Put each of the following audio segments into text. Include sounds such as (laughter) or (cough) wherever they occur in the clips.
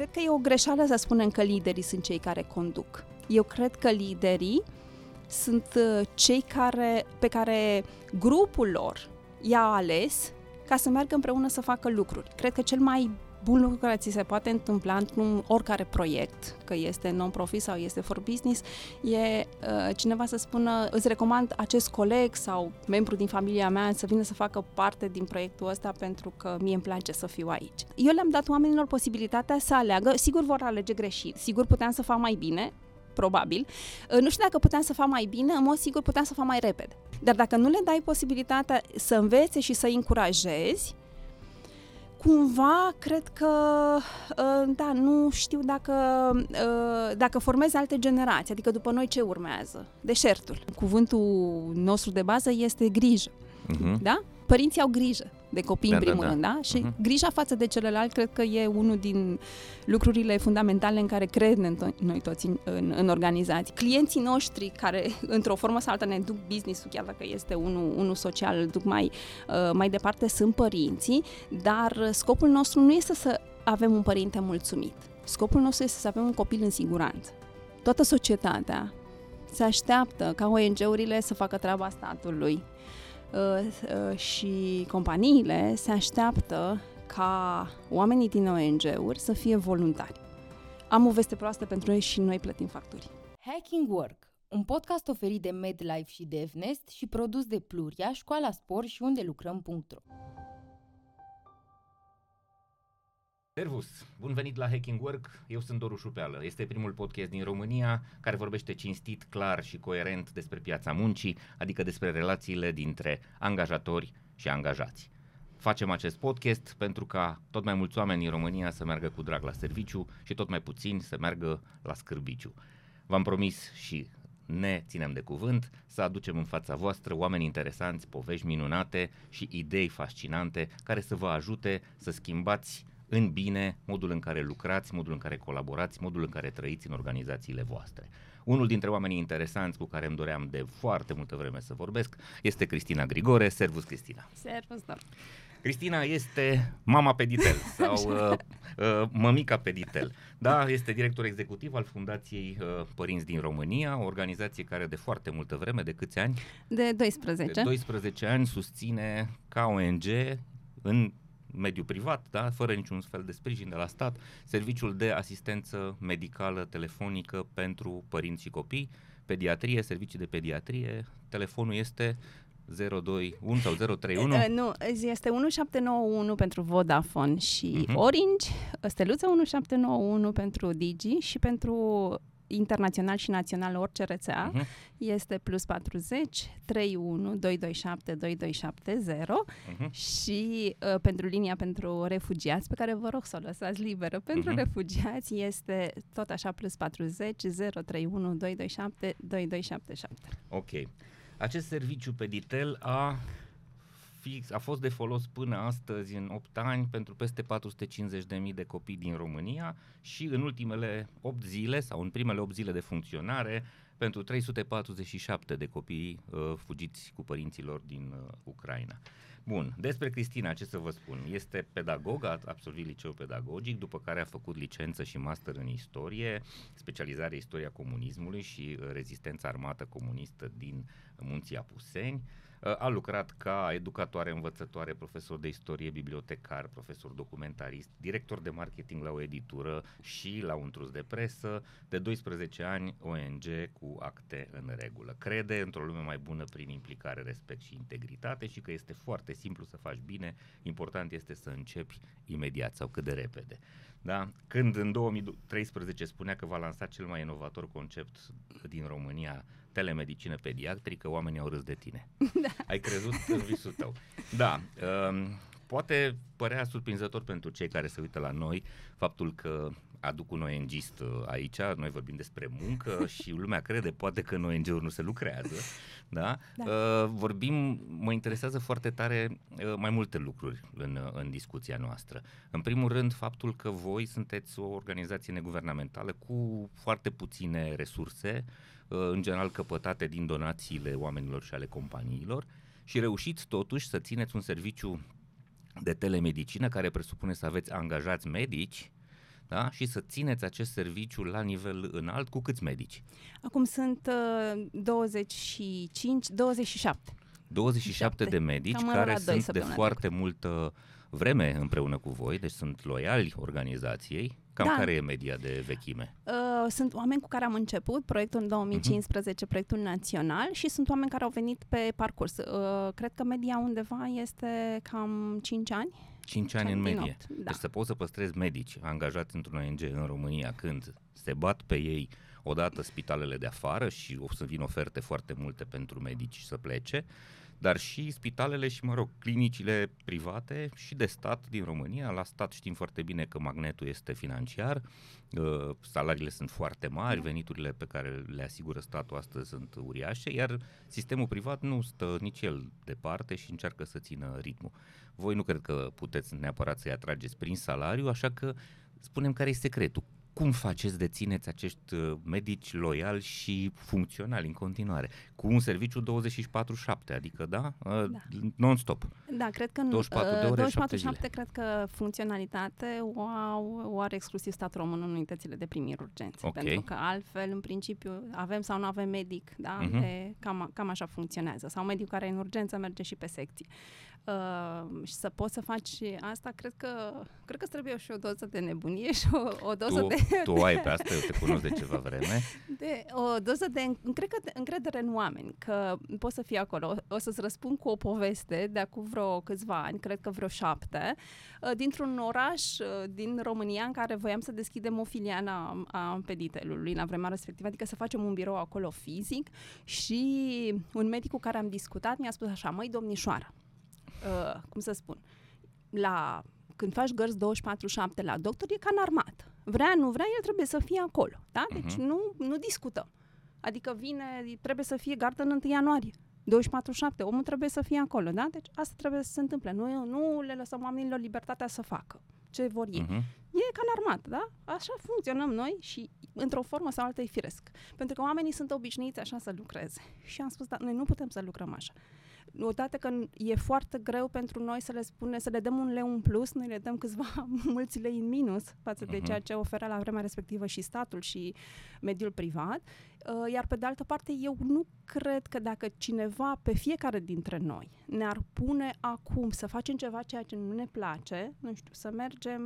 Cred că e o greșeală să spunem că liderii sunt cei care conduc. Eu cred că liderii sunt uh, cei care, pe care grupul lor i-a ales ca să meargă împreună să facă lucruri. Cred că cel mai bun lucru care ți se poate întâmpla într-un oricare proiect, că este non-profit sau este for business, e uh, cineva să spună îți recomand acest coleg sau membru din familia mea să vină să facă parte din proiectul ăsta pentru că mie îmi place să fiu aici. Eu le-am dat oamenilor posibilitatea să aleagă, sigur vor alege greșit, sigur puteam să fac mai bine, probabil. Uh, nu știu dacă puteam să fac mai bine, în mod sigur puteam să fac mai repede. Dar dacă nu le dai posibilitatea să învețe și să încurajezi, cumva cred că, uh, da, nu știu dacă, uh, dacă formezi alte generații, adică după noi ce urmează? Deșertul. Cuvântul nostru de bază este grijă, uh-huh. da? Părinții au grijă de copii da, în primul da, da. rând, da? Și uh-huh. grija față de celălalt cred că e unul din lucrurile fundamentale în care credem to- noi toți în, în, în organizații. Clienții noștri care (laughs) într-o formă sau alta ne duc business-ul, chiar dacă este unul, unul social, îl duc mai, uh, mai departe, sunt părinții, dar scopul nostru nu este să avem un părinte mulțumit. Scopul nostru este să avem un copil în siguranță. Toată societatea se așteaptă ca ONG-urile să facă treaba statului, Uh, uh, și companiile se așteaptă ca oamenii din ONG-uri să fie voluntari. Am o veste proastă pentru ei și noi plătim facturi. Hacking Work, un podcast oferit de MedLife și DevNest și produs de Pluria, Școala Spor și unde lucrăm.ro. Servus! Bun venit la Hacking Work, eu sunt Doru Șupeală. Este primul podcast din România care vorbește cinstit, clar și coerent despre piața muncii, adică despre relațiile dintre angajatori și angajați. Facem acest podcast pentru ca tot mai mulți oameni în România să meargă cu drag la serviciu și tot mai puțini să meargă la scârbiciu. V-am promis și ne ținem de cuvânt să aducem în fața voastră oameni interesanți, povești minunate și idei fascinante care să vă ajute să schimbați în bine modul în care lucrați, modul în care colaborați, modul în care trăiți în organizațiile voastre. Unul dintre oamenii interesanți cu care îmi doream de foarte multă vreme să vorbesc este Cristina Grigore. Servus, Cristina! Servus, da! Cristina este mama Peditel (laughs) sau uh, uh, mămica Peditel. Da, este director executiv al Fundației uh, Părinți din România, o organizație care de foarte multă vreme, de câți ani? De 12. De 12 ani susține ca ONG în mediul privat, da, fără niciun fel de sprijin de la stat, serviciul de asistență medicală telefonică pentru părinți și copii, pediatrie, servicii de pediatrie, telefonul este 021 sau 031? Uh, nu, este 1791 pentru Vodafone și uh-huh. Orange, steluță 1791 pentru Digi și pentru internațional și național orice rețea uh-huh. este plus 40 31 227 2270 uh-huh. și uh, pentru linia pentru refugiați pe care vă rog să o lăsați liberă pentru uh-huh. refugiați este tot așa plus 40 031 227 2277. Ok. Acest serviciu pe Ditel a fix, a fost de folos până astăzi în 8 ani pentru peste 450.000 de copii din România și în ultimele 8 zile sau în primele 8 zile de funcționare pentru 347 de copii uh, fugiți cu părinților din uh, Ucraina. Bun, despre Cristina ce să vă spun? Este pedagog, a absolvit liceu pedagogic, după care a făcut licență și master în istorie, specializare istoria comunismului și uh, rezistența armată comunistă din Munții Apuseni. Uh, a lucrat ca educatoare, învățătoare, profesor de istorie, bibliotecar, profesor documentarist, director de marketing la o editură și la un trus de presă, de 12 ani ONG cu acte în regulă. Crede într-o lume mai bună prin implicare, respect și integritate și că este foarte simplu să faci bine, important este să începi imediat sau cât de repede. Da? Când în 2013 spunea că va lansa cel mai inovator concept din România, telemedicină pediatrică, oamenii au râs de tine. (laughs) Da. Ai crezut în visul tău. Da, um, poate părea surprinzător pentru cei care se uită la noi faptul că aduc un ONG-ist uh, aici, noi vorbim despre muncă (laughs) și lumea crede poate că în ONG-uri nu se lucrează, da? da. Uh, vorbim, mă interesează foarte tare uh, mai multe lucruri în, uh, în discuția noastră. În primul rând, faptul că voi sunteți o organizație neguvernamentală cu foarte puține resurse, uh, în general căpătate din donațiile oamenilor și ale companiilor și reușiți totuși să țineți un serviciu de telemedicină care presupune să aveți angajați medici da? și să țineți acest serviciu la nivel înalt cu câți medici? Acum sunt uh, 25, 27. 27 de medici Cam care la doi sunt de săptămâna foarte multă vreme împreună cu voi, deci sunt loiali organizației. Cam Da. care e media de vechime? Uh, sunt oameni cu care am început proiectul în 2015, proiectul național, și sunt oameni care au venit pe parcurs. Uh, cred că media undeva este cam 5 ani. 5 ani în din medie. opt, da. Deci să poți să păstrezi medici angajați într-un ONG în România când se bat pe ei odată spitalele de afară și o să vină oferte foarte multe pentru medici să plece, dar și spitalele și, mă rog, clinicile private și de stat din România. La stat știm foarte bine că magnetul este financiar, uh, salariile sunt foarte mari, veniturile pe care le asigură statul astăzi sunt uriașe, iar sistemul privat nu stă nici el departe și încearcă să țină ritmul. Voi nu cred că puteți neapărat să-i atrageți prin salariu, așa că spunem care e secretul. Cum faceți de țineți acești uh, medici loiali și funcționali în continuare? Cu un serviciu 24-7, adică da, uh, Da. non-stop. Da, cred că nu. 24 de ore, 7 zile. 24-7 cred că funcționalitate o, au, o are exclusiv statul român în unitățile de primiri urgențe. Ok. Pentru că altfel, în principiu, avem sau nu avem medic, da? Mhm. De, cam, cam așa funcționează. Sau medic care e în urgență merge și pe secție. Uh, și să poți să faci asta, cred că cred că îți trebuie și o doză de nebunie și o, o doză Tu, de, tu ai pe asta, eu te cunosc de ceva vreme. (laughs) de o doză de încredere, încredere în oameni, că poți să fii acolo. O, o să-ți răspund cu o poveste de acum vreo câțiva ani, cred că vreo șapte, uh, dintr-un oraș uh, din România în care voiam să deschidem o filială a, a peditelului la vremea respectivă, adică să facem un birou acolo fizic și un medic cu care am discutat mi-a spus așa, măi domnișoară, uh, cum să spun, la când faci gărzi 24-7 la doctor, e ca în armată. Vrea, nu vrea, el trebuie să fie acolo. Da? Deci Mhm. nu, nu discutăm. Adică vine, trebuie să fie gardă în 1 ianuarie. 24-7, omul trebuie să fie acolo, da? Deci asta trebuie să se întâmple. Nu, nu le lăsăm oamenilor libertatea să facă ce vor ei. Mhm. E ca în armată, da? Așa funcționăm noi și într-o formă sau alta e firesc. Pentru că oamenii sunt obișnuiți așa să lucreze. Și am spus, da, noi nu putem să lucrăm așa. Odată că e foarte greu pentru noi să le spune, să le dăm un leu în plus, noi le dăm câțiva (laughs) mulți lei în minus față de Mhm. ceea ce oferă la vremea respectivă și statul și mediul privat. Uh, Iar pe de altă parte, eu nu cred că dacă cineva pe fiecare dintre noi ne-ar pune acum să facem ceva ceea ce nu ne place, nu știu, să mergem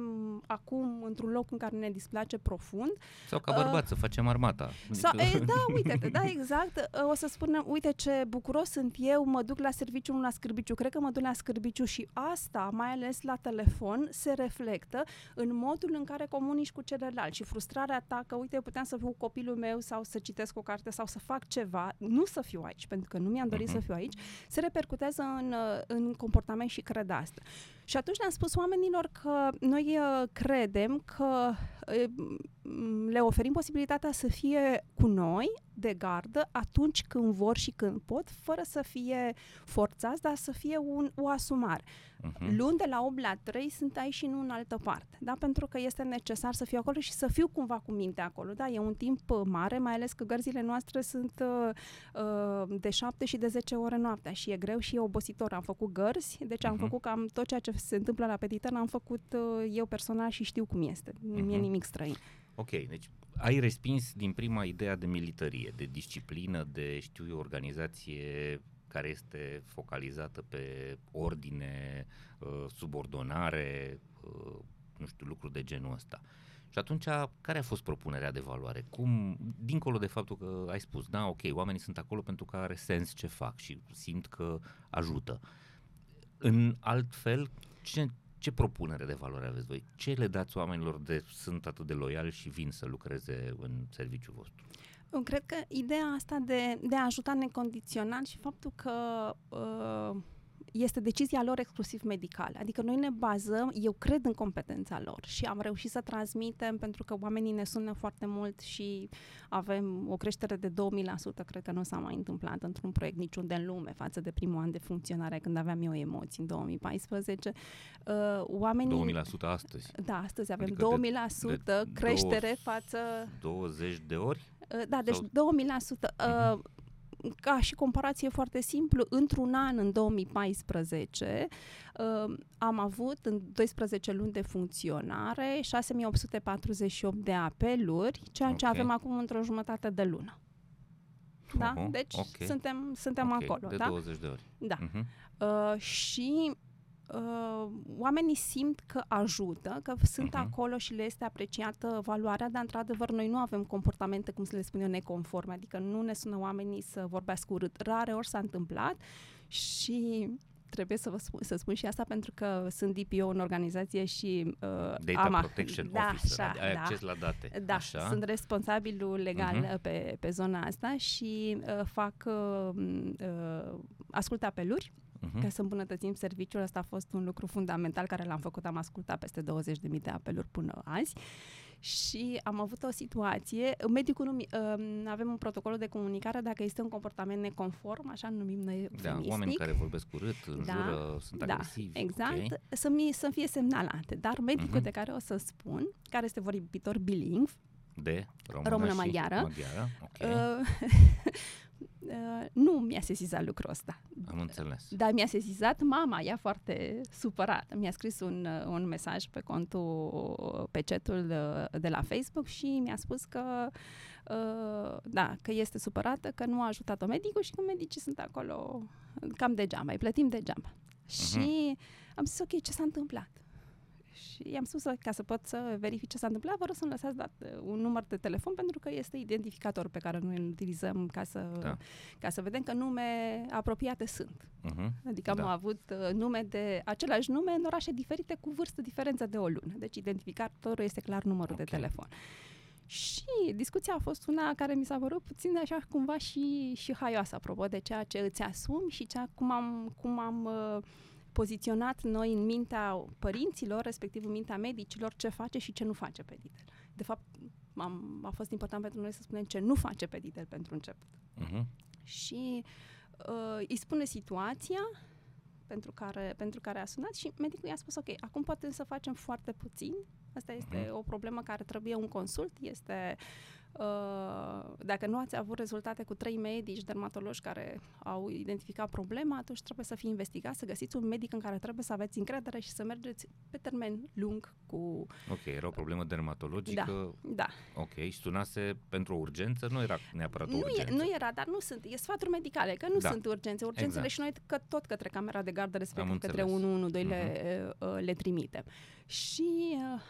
acum într-un loc în care ne displace profund, Sau ca bărbat să facem armata. sau, Adică- e, da, (laughs) uite da, exact. O să spunem, uite ce bucuros sunt eu, mă duc la serviciu, nu la scârbiciu. Cred că mă duc la scârbiciu și asta, mai ales la telefon, se reflectă în modul în care comunici cu celălalt. Și frustrarea ta că, uite, eu puteam să fiu cu copilul meu sau să citesc o carte sau să fac ceva, nu să fiu aici, pentru că nu mi-am dorit Mhm. să fiu aici, se repercutează în, uh, în comportament și cred asta. Și atunci le-am spus oamenilor că noi uh, credem că uh, m- le oferim posibilitatea să fie cu noi de gardă atunci când vor și când pot, fără să fie forțați, dar să fie un, o asumare. Mhm. Luni de la 8 la 3 sunt aici și nu în altă parte, da? pentru că este necesar să fiu acolo și să fiu cumva cu minte acolo. Da? E un timp uh, mare, mai ales că gărzile noastre sunt uh, uh, de 7 și de 10 ore noaptea și e greu și e obositor. Am făcut gărzi, deci am Mhm. făcut cam tot ceea ce se întâmplă la petită, am făcut uh, eu personal și știu cum este. Nu mi-e Mhm. nimic străin. Ok, deci ai respins din prima ideea de militarie, de disciplină, de, știu eu, organizație care este focalizată pe ordine, uh, subordonare, uh, nu știu, lucruri de genul ăsta. Și atunci, care a fost propunerea de valoare? Cum, dincolo de faptul că ai spus, da, ok, oamenii sunt acolo pentru că are sens ce fac și simt că ajută. În alt fel, ce, ce propunere de valoare aveți voi? Ce le dați oamenilor de sunt atât de loiali și vin să lucreze în serviciul vostru? Eu cred că ideea asta de, de a ajuta necondiționat și faptul că uh, este decizia lor exclusiv medicală. Adică noi ne bazăm, eu cred în competența lor și am reușit să transmitem pentru că oamenii ne sună foarte mult și avem o creștere de 2000%, cred că nu s-a mai întâmplat într-un proiect niciunde în lume față de primul an de funcționare când aveam eu emoții în 2014. Uh, oamenii... 2000% astăzi. Da, astăzi avem Adică de- 2000% de creștere două- față 20 de ori? Uh, Da, deci Sau- 2000%. Uh, ca și comparație foarte simplu, într-un an, în 2014, uh, am avut în 12 luni de funcționare 6848 de apeluri, ceea ce Ok. avem acum într-o jumătate de lună. Da? Oho, Deci ok. suntem, suntem Ok, acolo. De da? 20 de ori. Da. Mhm. Uh, și uh, oamenii simt că ajută, că sunt Mhm. acolo și le este apreciată valoarea, dar într-adevăr noi nu avem comportamente, cum să le spun eu, neconforme, adică nu ne sună oamenii să vorbească urât. Rare ori s-a întâmplat și trebuie să vă spun, să spun și asta pentru că sunt DPO în organizație și uh, Data am, Protection da, Officer, așa, ai da. acces la date. Da, Așa? sunt responsabilul legal Mhm. uh pe, pe zona asta și uh, fac, uh, m, uh, ascult apeluri Mhm. ca să îmbunătățim serviciul. Asta a fost un lucru fundamental care l-am făcut. Am ascultat peste 20.000 de apeluri până azi și am avut o situație. Medicul nu, mi- uh, avem un protocol de comunicare dacă este un comportament neconform, așa numim noi Da, eufemistic. oameni care vorbesc urât, înjură, sunt da, agresivi. exact, ok. să, mi, să fie semnalate. Dar medicul Mhm. de care o să spun, care este vorbitor bilingv, De română, Română și maghiară. maghiară. Ok, (laughs) uh, uh, nu mi-a sesizat lucrul ăsta. am înțeles. Dar mi-a sesizat mama, ea foarte supărată. Mi-a scris un, uh, un mesaj pe contul, pe chatul de, de la Facebook și mi-a spus că uh, da, că este supărată, că nu a ajutat-o medicul și că medicii sunt acolo cam degeaba, îi plătim degeaba. Și am zis, ok, ce s-a întâmplat? Și i-am spus, ca să pot să verific ce s-a întâmplat, vă rog să-mi lăsați dat uh, un număr de telefon pentru că este identificator pe care noi îl utilizăm ca să, Da. ca să vedem că nume apropiate sunt. Mhm. Adică am Da. avut uh, nume de același nume în orașe diferite cu vârstă diferență de o lună. Deci identificatorul este clar numărul Ok. de telefon. Și discuția a fost una care mi s-a părut puțin așa cumva și, și haioasă, apropo de ceea ce îți asumi și cea, cum am, cum am uh, poziționat noi în mintea părinților, respectiv în mintea medicilor, ce face și ce nu face peditel. De fapt, am, a fost important pentru noi să spunem ce nu face peditel pentru început Mhm. și uh, îi spune situația pentru care, pentru care a sunat și medicul i-a spus, ok, acum putem să facem foarte puțin, asta este Mhm. o problemă care trebuie un consult, este uh, dacă nu ați avut rezultate cu trei medici dermatologi care au identificat problema, atunci trebuie să fie investigat, să găsiți un medic în care trebuie să aveți încredere și să mergeți pe termen lung cu... Ok, era o problemă dermatologică. Da, Ok, și sunase pentru o urgență, nu era neapărat o Nu, e, urgență. nu era, dar nu sunt. E sfaturi medicale, că nu Da. sunt urgențe. Urgențele Exact. și noi că tot către camera de gardă, respectiv Am către înțeles. 112 le, uh, le trimite. Și uh, uh,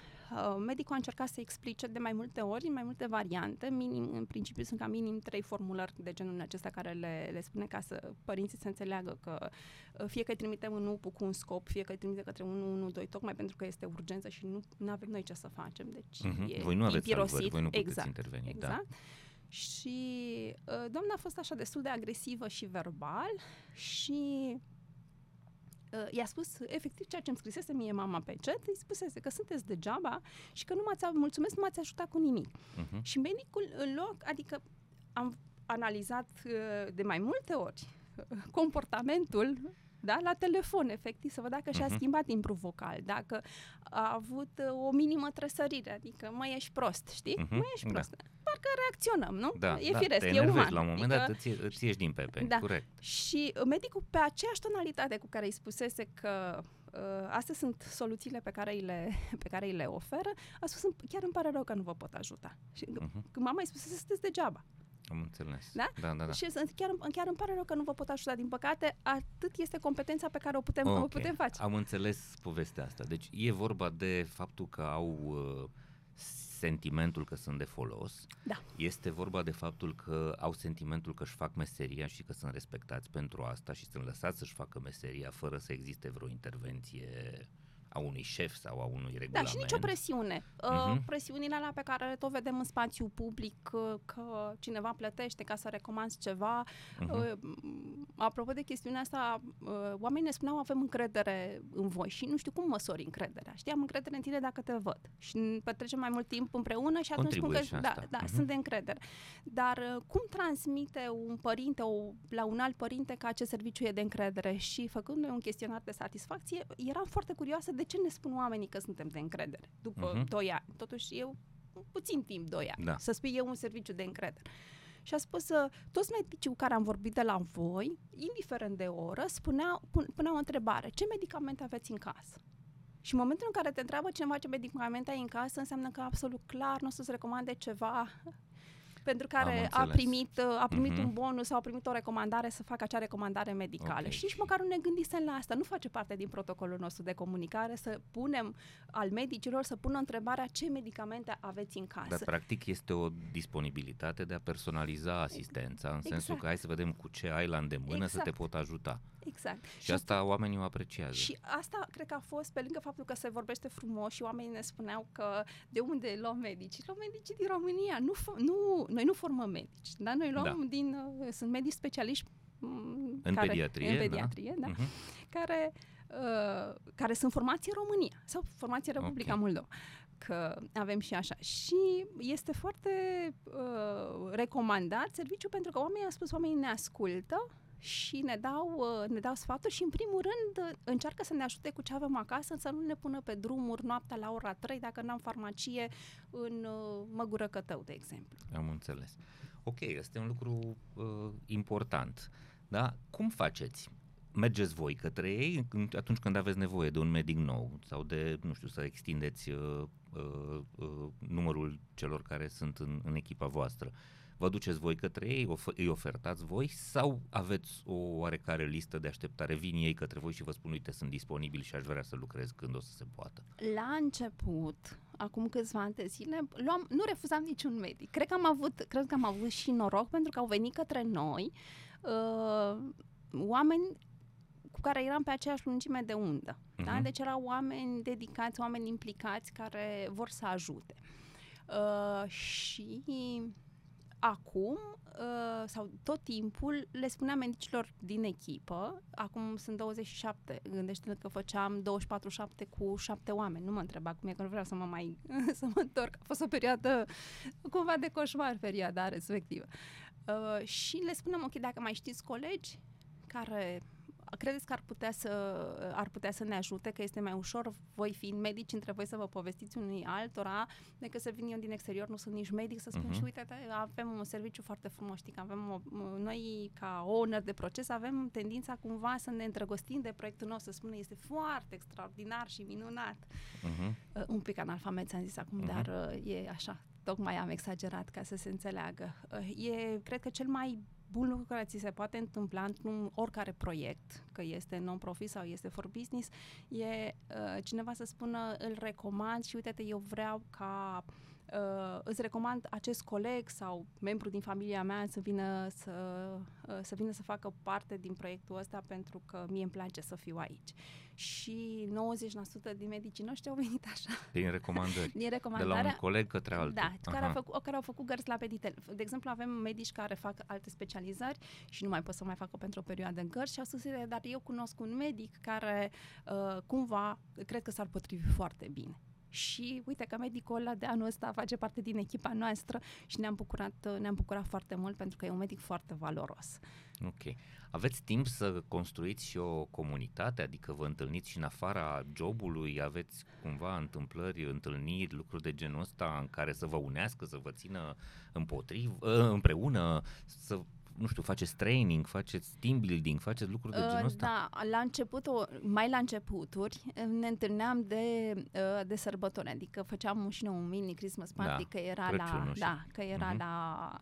medicul a încercat să explice de mai multe ori, în mai multe variante. Minim, în principiu sunt ca minim trei formulări de genul acesta care le, le spune ca să părinții să înțeleagă că uh, fie că îi trimitem în UPU cu un scop, fie că îi trimitem către 112, tocmai pentru că este urgență și nu avem noi ce să facem. Deci Mhm. e Voi nu aveți timp salvări, irosit. voi nu puteți exact. interveni. Da. Exact. Și uh, doamna a fost așa destul de agresivă și verbal și uh, i-a spus efectiv ceea ce îmi scrisese mie mama pe chat, îi spusese că sunteți degeaba și că nu m-ați mulțumesc, nu m-ați ajutat cu nimic. Mhm. Și medicul în loc, adică am analizat uh, de mai multe ori uh, comportamentul da, la telefon, efectiv, să văd dacă și-a Mhm. schimbat timpul vocal, dacă a avut uh, o minimă trăsărire, adică mă ești prost, știi? Mhm, Mă ești da. prost. Parcă reacționăm, nu? Da, e da, firesc, te e enervezi uman. la un moment adică, dat, îți, îți ieși din pepe, Da. corect. și uh, medicul, pe aceeași tonalitate cu care îi spusese că uh, astea sunt soluțiile pe care îi le, (laughs) pe care îi le oferă, a spus, "Îmi- chiar îmi pare rău că nu vă pot ajuta. Și Mhm. când mama îi spusese, sunteți degeaba. Am înțeles. Da? Da, da, da. Și sunt- chiar, chiar îmi pare rău că nu vă pot ajuta. Din păcate, atât este competența pe care o putem, o Ok, putem face. Am înțeles povestea asta. Deci e vorba de faptul că au uh, sentimentul că sunt de folos. Da. Este vorba de faptul că au sentimentul că își fac meseria și că sunt respectați pentru asta și sunt lăsați să-și facă meseria fără să existe vreo intervenție a unui șef sau a unui Da, regulament. și nicio presiune. Uh, Mhm. Presiunile alea pe care tot vedem în spațiu public, uh, că cineva plătește ca să recomanzi ceva. Mhm. Uh, m, apropo de chestiunea asta, uh, oamenii ne spuneau avem încredere în voi și nu știu cum măsori încrederea. Știi, am încredere în tine dacă te văd și petrecem mai mult timp împreună și atunci spun că Contribuie și da, asta. da, Mhm. sunt de încredere. Dar uh, cum transmite un părinte o, la un alt părinte că acest serviciu e de încredere și făcând noi un chestionar de satisfacție, eram foarte curioasă de ce ne spun oamenii că suntem de încredere după Mhm. 2 ani. Totuși eu puțin timp, 2 ani, Da. să spui eu un serviciu de încredere. și a spus uh, toți medicii cu care am vorbit de la voi, indiferent de oră, spuneau, puneau o întrebare. Ce medicamente aveți în casă? Și în momentul în care te întreabă cineva ce medicamente ai în casă, înseamnă că absolut clar nu o să-ți recomande ceva pentru care a primit, uh, a primit uh-huh. un bonus sau a primit o recomandare să facă acea recomandare medicală. Okay. Și nici măcar nu ne gândisem la asta. Nu face parte din protocolul nostru de comunicare să punem al medicilor să pună întrebarea ce medicamente aveți în casă. Dar practic este o disponibilitate de a personaliza asistența, în exact. sensul că hai să vedem cu ce ai la îndemână exact. să te pot ajuta. Exact. Și, și asta oamenii o apreciază. Și asta cred că a fost, pe lângă faptul că se vorbește frumos și oamenii ne spuneau că de unde luăm medici? Luăm medici din România. Nu, nu, noi nu formăm medici, da? Noi luăm da. din, uh, sunt medici specialiști mm, în care, pediatrie, în pediatrie da? da uh-huh. care, uh, care sunt formați în România sau formați în Republica okay. Moldova că avem și așa. Și este foarte uh, recomandat serviciu pentru că oamenii au spus, oamenii ne ascultă și ne dau, uh, ne dau sfaturi și, în primul rând, uh, încearcă să ne ajute cu ce avem acasă, să nu ne pună pe drumuri noaptea la ora 3 dacă n-am farmacie în uh, Măgură Cătău, de exemplu. Am înțeles. Ok, este un lucru uh, important. Da? Cum faceți? Mergeți voi către ei atunci când aveți nevoie de un medic nou sau de, nu știu, să extindeți uh, uh, uh, numărul celor care sunt în, în echipa voastră. Uh, Vă duceți voi către ei, îi ofertați voi sau aveți o oarecare listă de așteptare? Vin ei către voi și vă spun, uite, sunt disponibil și aș vrea să lucrez când o să se poată. La început, acum câțiva ani de zile, luam, nu refuzam niciun medic. Cred că am avut, cred că am avut și noroc pentru că au venit către noi uh, oameni cu care eram pe aceeași lungime de undă. Uh-huh. Da? Mhm. Deci erau oameni dedicați, oameni implicați care vor să ajute. Uh, și acum, uh, sau tot timpul, le spuneam medicilor din echipă, acum sunt 27, gândește că făceam 24-7 cu 7 oameni, nu mă întreba cum e, că nu vreau să mă mai, (laughs) să mă întorc, a fost o perioadă cumva de coșmar perioada respectivă. Uh, și le spuneam, ok, dacă mai știți colegi care credeți că ar putea, să, ar putea să ne ajute, că este mai ușor voi fiind medici între voi să vă povestiți unui altora decât să vin eu din exterior, nu sunt nici medic, să spun uh-huh. și uite, avem un serviciu foarte frumos, știi că avem o, noi ca owner de proces avem tendința cumva să ne îndrăgostim de proiectul nostru, să spunem este foarte extraordinar și minunat. Uh-huh. Uh, un pic analfabet ți-am zis acum, uh-huh. dar uh, e așa, tocmai am exagerat ca să se înțeleagă. Uh, e, cred că cel mai bun lucru care ți se poate întâmpla într-un oricare proiect, că este non-profit sau este for business, e uh, cineva să spună îl recomand și uite-te, eu vreau ca uh, îți recomand acest coleg sau membru din familia mea să vină să, uh, să vină să facă parte din proiectul ăsta pentru că mie îmi place să fiu aici și 90% din medicii noștri au venit așa. Din recomandări. (laughs) din recomandare. De la un coleg către altul. Da, care, au făcut, care au făcut gărzi la peditel. De exemplu, avem medici care fac alte specializări și nu mai pot să mai facă pentru o perioadă în gărzi și au spus, dar eu cunosc un medic care uh, cumva cred că s-ar potrivi foarte bine și uite că medicul ăla de anul ăsta face parte din echipa noastră și ne-am bucurat, ne-am bucurat foarte mult pentru că e un medic foarte valoros. Ok. Aveți timp să construiți și o comunitate, adică vă întâlniți și în afara jobului, aveți cumva întâmplări, întâlniri, lucruri de genul ăsta în care să vă unească, să vă țină împotrivă, împreună, să nu știu, faceți training, faceți team building, faceți lucruri de uh, genul ăsta? Da, la început, mai la începuturi, ne întâlneam de, uh, de sărbători, adică făceam și noi un mini Christmas party, da, că era la, da, că era uh-huh. la,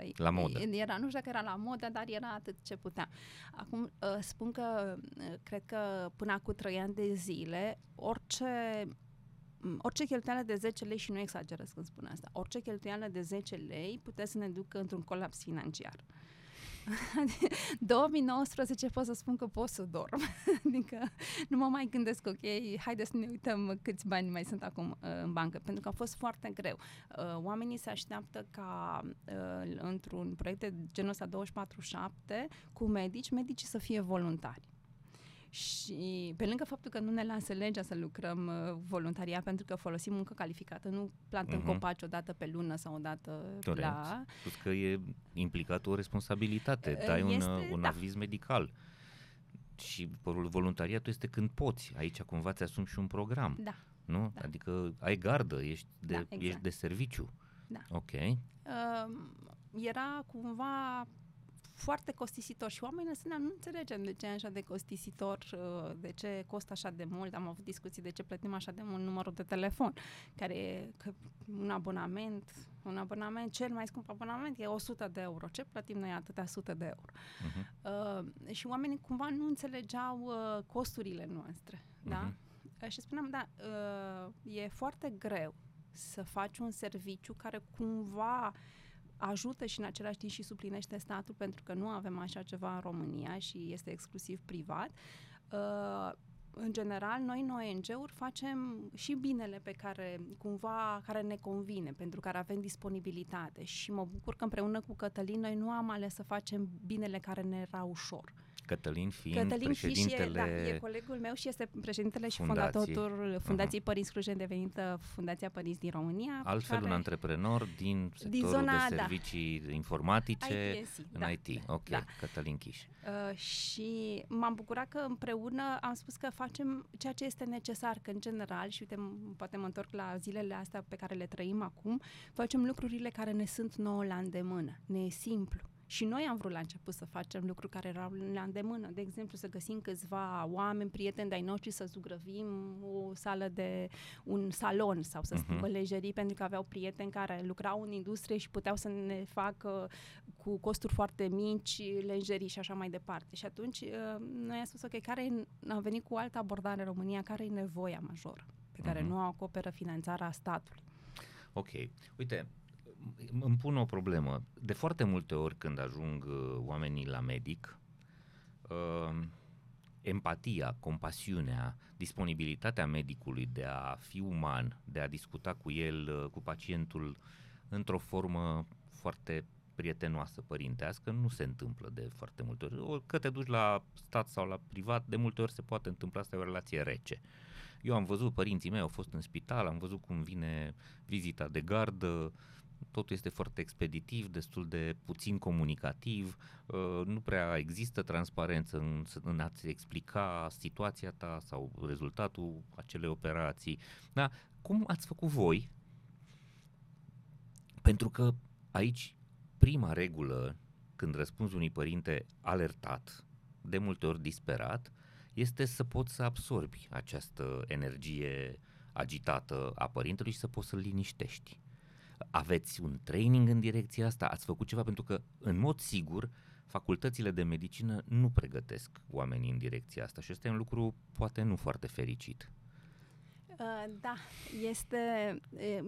uh, la modă. Era, nu știu dacă era la modă, dar era atât ce putea. Acum, uh, spun că, uh, cred că până acum trei ani de zile, orice orice cheltuială de 10 lei, și nu exagerez când spun asta, orice cheltuială de 10 lei putea să ne ducă într-un colaps financiar. (laughs) 2019 pot să spun că pot să dorm. (laughs) adică nu mă mai gândesc, ok, haideți să ne uităm câți bani mai sunt acum uh, în bancă, pentru că a fost foarte greu. Uh, oamenii se așteaptă ca uh, într-un proiect de genul ăsta 24-7 cu medici, medicii să fie voluntari. Și pe lângă faptul că nu ne lasă legea să lucrăm uh, voluntaria pentru că folosim muncă calificată, nu plantăm uh-huh. copaci o dată pe lună sau o dată Corect. la... Plus că e implicat o responsabilitate, uh, dai este, un, un da. aviz medical. Și voluntariatul este când poți. Aici cumva ți asumi și un program. Da. Nu? Da. Adică ai gardă, ești de, da, exact. ești de serviciu. Da. Ok. Uh, era cumva foarte costisitor și oamenii ăsta nu înțelegem de ce e așa de costisitor, uh, de ce costă așa de mult. Am avut discuții de ce plătim așa de mult numărul de telefon, care e că un abonament, un abonament, cel mai scump abonament e 100 de euro. Ce plătim noi atâtea sute de euro? Uh-huh. Uh, și oamenii cumva nu înțelegeau uh, costurile noastre, uh-huh. da? Mhm. Uh, și spuneam, da, uh, e foarte greu să faci un serviciu care cumva ajută și în același timp și suplinește statul pentru că nu avem așa ceva în România și este exclusiv privat. Uh, în general, noi în ONG-uri facem și binele pe care cumva care ne convine, pentru care avem disponibilitate și mă bucur că împreună cu Cătălin noi nu am ales să facem binele care ne era ușor. Cătălin fiind Cătălin președintele... Și e, da, e colegul meu și este președintele și fundații. fondatorul Fundației uh-huh. Părinți Cluj, devenită Fundația Părinți din România. Altfel care... un antreprenor din sectorul din zona, de da. servicii da. informatice ITSI, în da. IT. Ok, da. Cătălin Chiș. Uh, și m-am bucurat că împreună am spus că facem ceea ce este necesar, că în general, și uite, poate mă întorc la zilele astea pe care le trăim acum, facem lucrurile care ne sunt nouă la îndemână. Ne e simplu și noi am vrut la început să facem lucruri care erau la îndemână. De exemplu, să găsim câțiva oameni, prieteni de-ai noștri, să zugrăvim o sală de un salon sau să uh-huh. lejerii, pentru că aveau prieteni care lucrau în industrie și puteau să ne facă cu costuri foarte mici lenjerii și așa mai departe. Și atunci uh, noi am spus, ok, care am venit cu o altă abordare în România, care e nevoia majoră pe care uh-huh. nu o acoperă finanțarea statului. Ok. Uite, îmi pun o problemă. De foarte multe ori când ajung uh, oamenii la medic, uh, empatia, compasiunea, disponibilitatea medicului de a fi uman, de a discuta cu el, uh, cu pacientul, într-o formă foarte prietenoasă părintească, nu se întâmplă de foarte multe ori. Că te duci la stat sau la privat, de multe ori se poate întâmpla asta e o relație rece. Eu am văzut, părinții mei au fost în spital, am văzut cum vine vizita de gardă, totul este foarte expeditiv, destul de puțin comunicativ, uh, nu prea există transparență în, în a-ți explica situația ta sau rezultatul acelei operații. Da? Cum ați făcut voi? Pentru că aici prima regulă când răspunzi unui părinte alertat, de multe ori disperat, este să poți să absorbi această energie agitată a părintelui și să poți să-l liniștești. Aveți un training în direcția asta? Ați făcut ceva? Pentru că, în mod sigur, facultățile de medicină nu pregătesc oamenii în direcția asta și este un lucru poate nu foarte fericit. Uh, da, este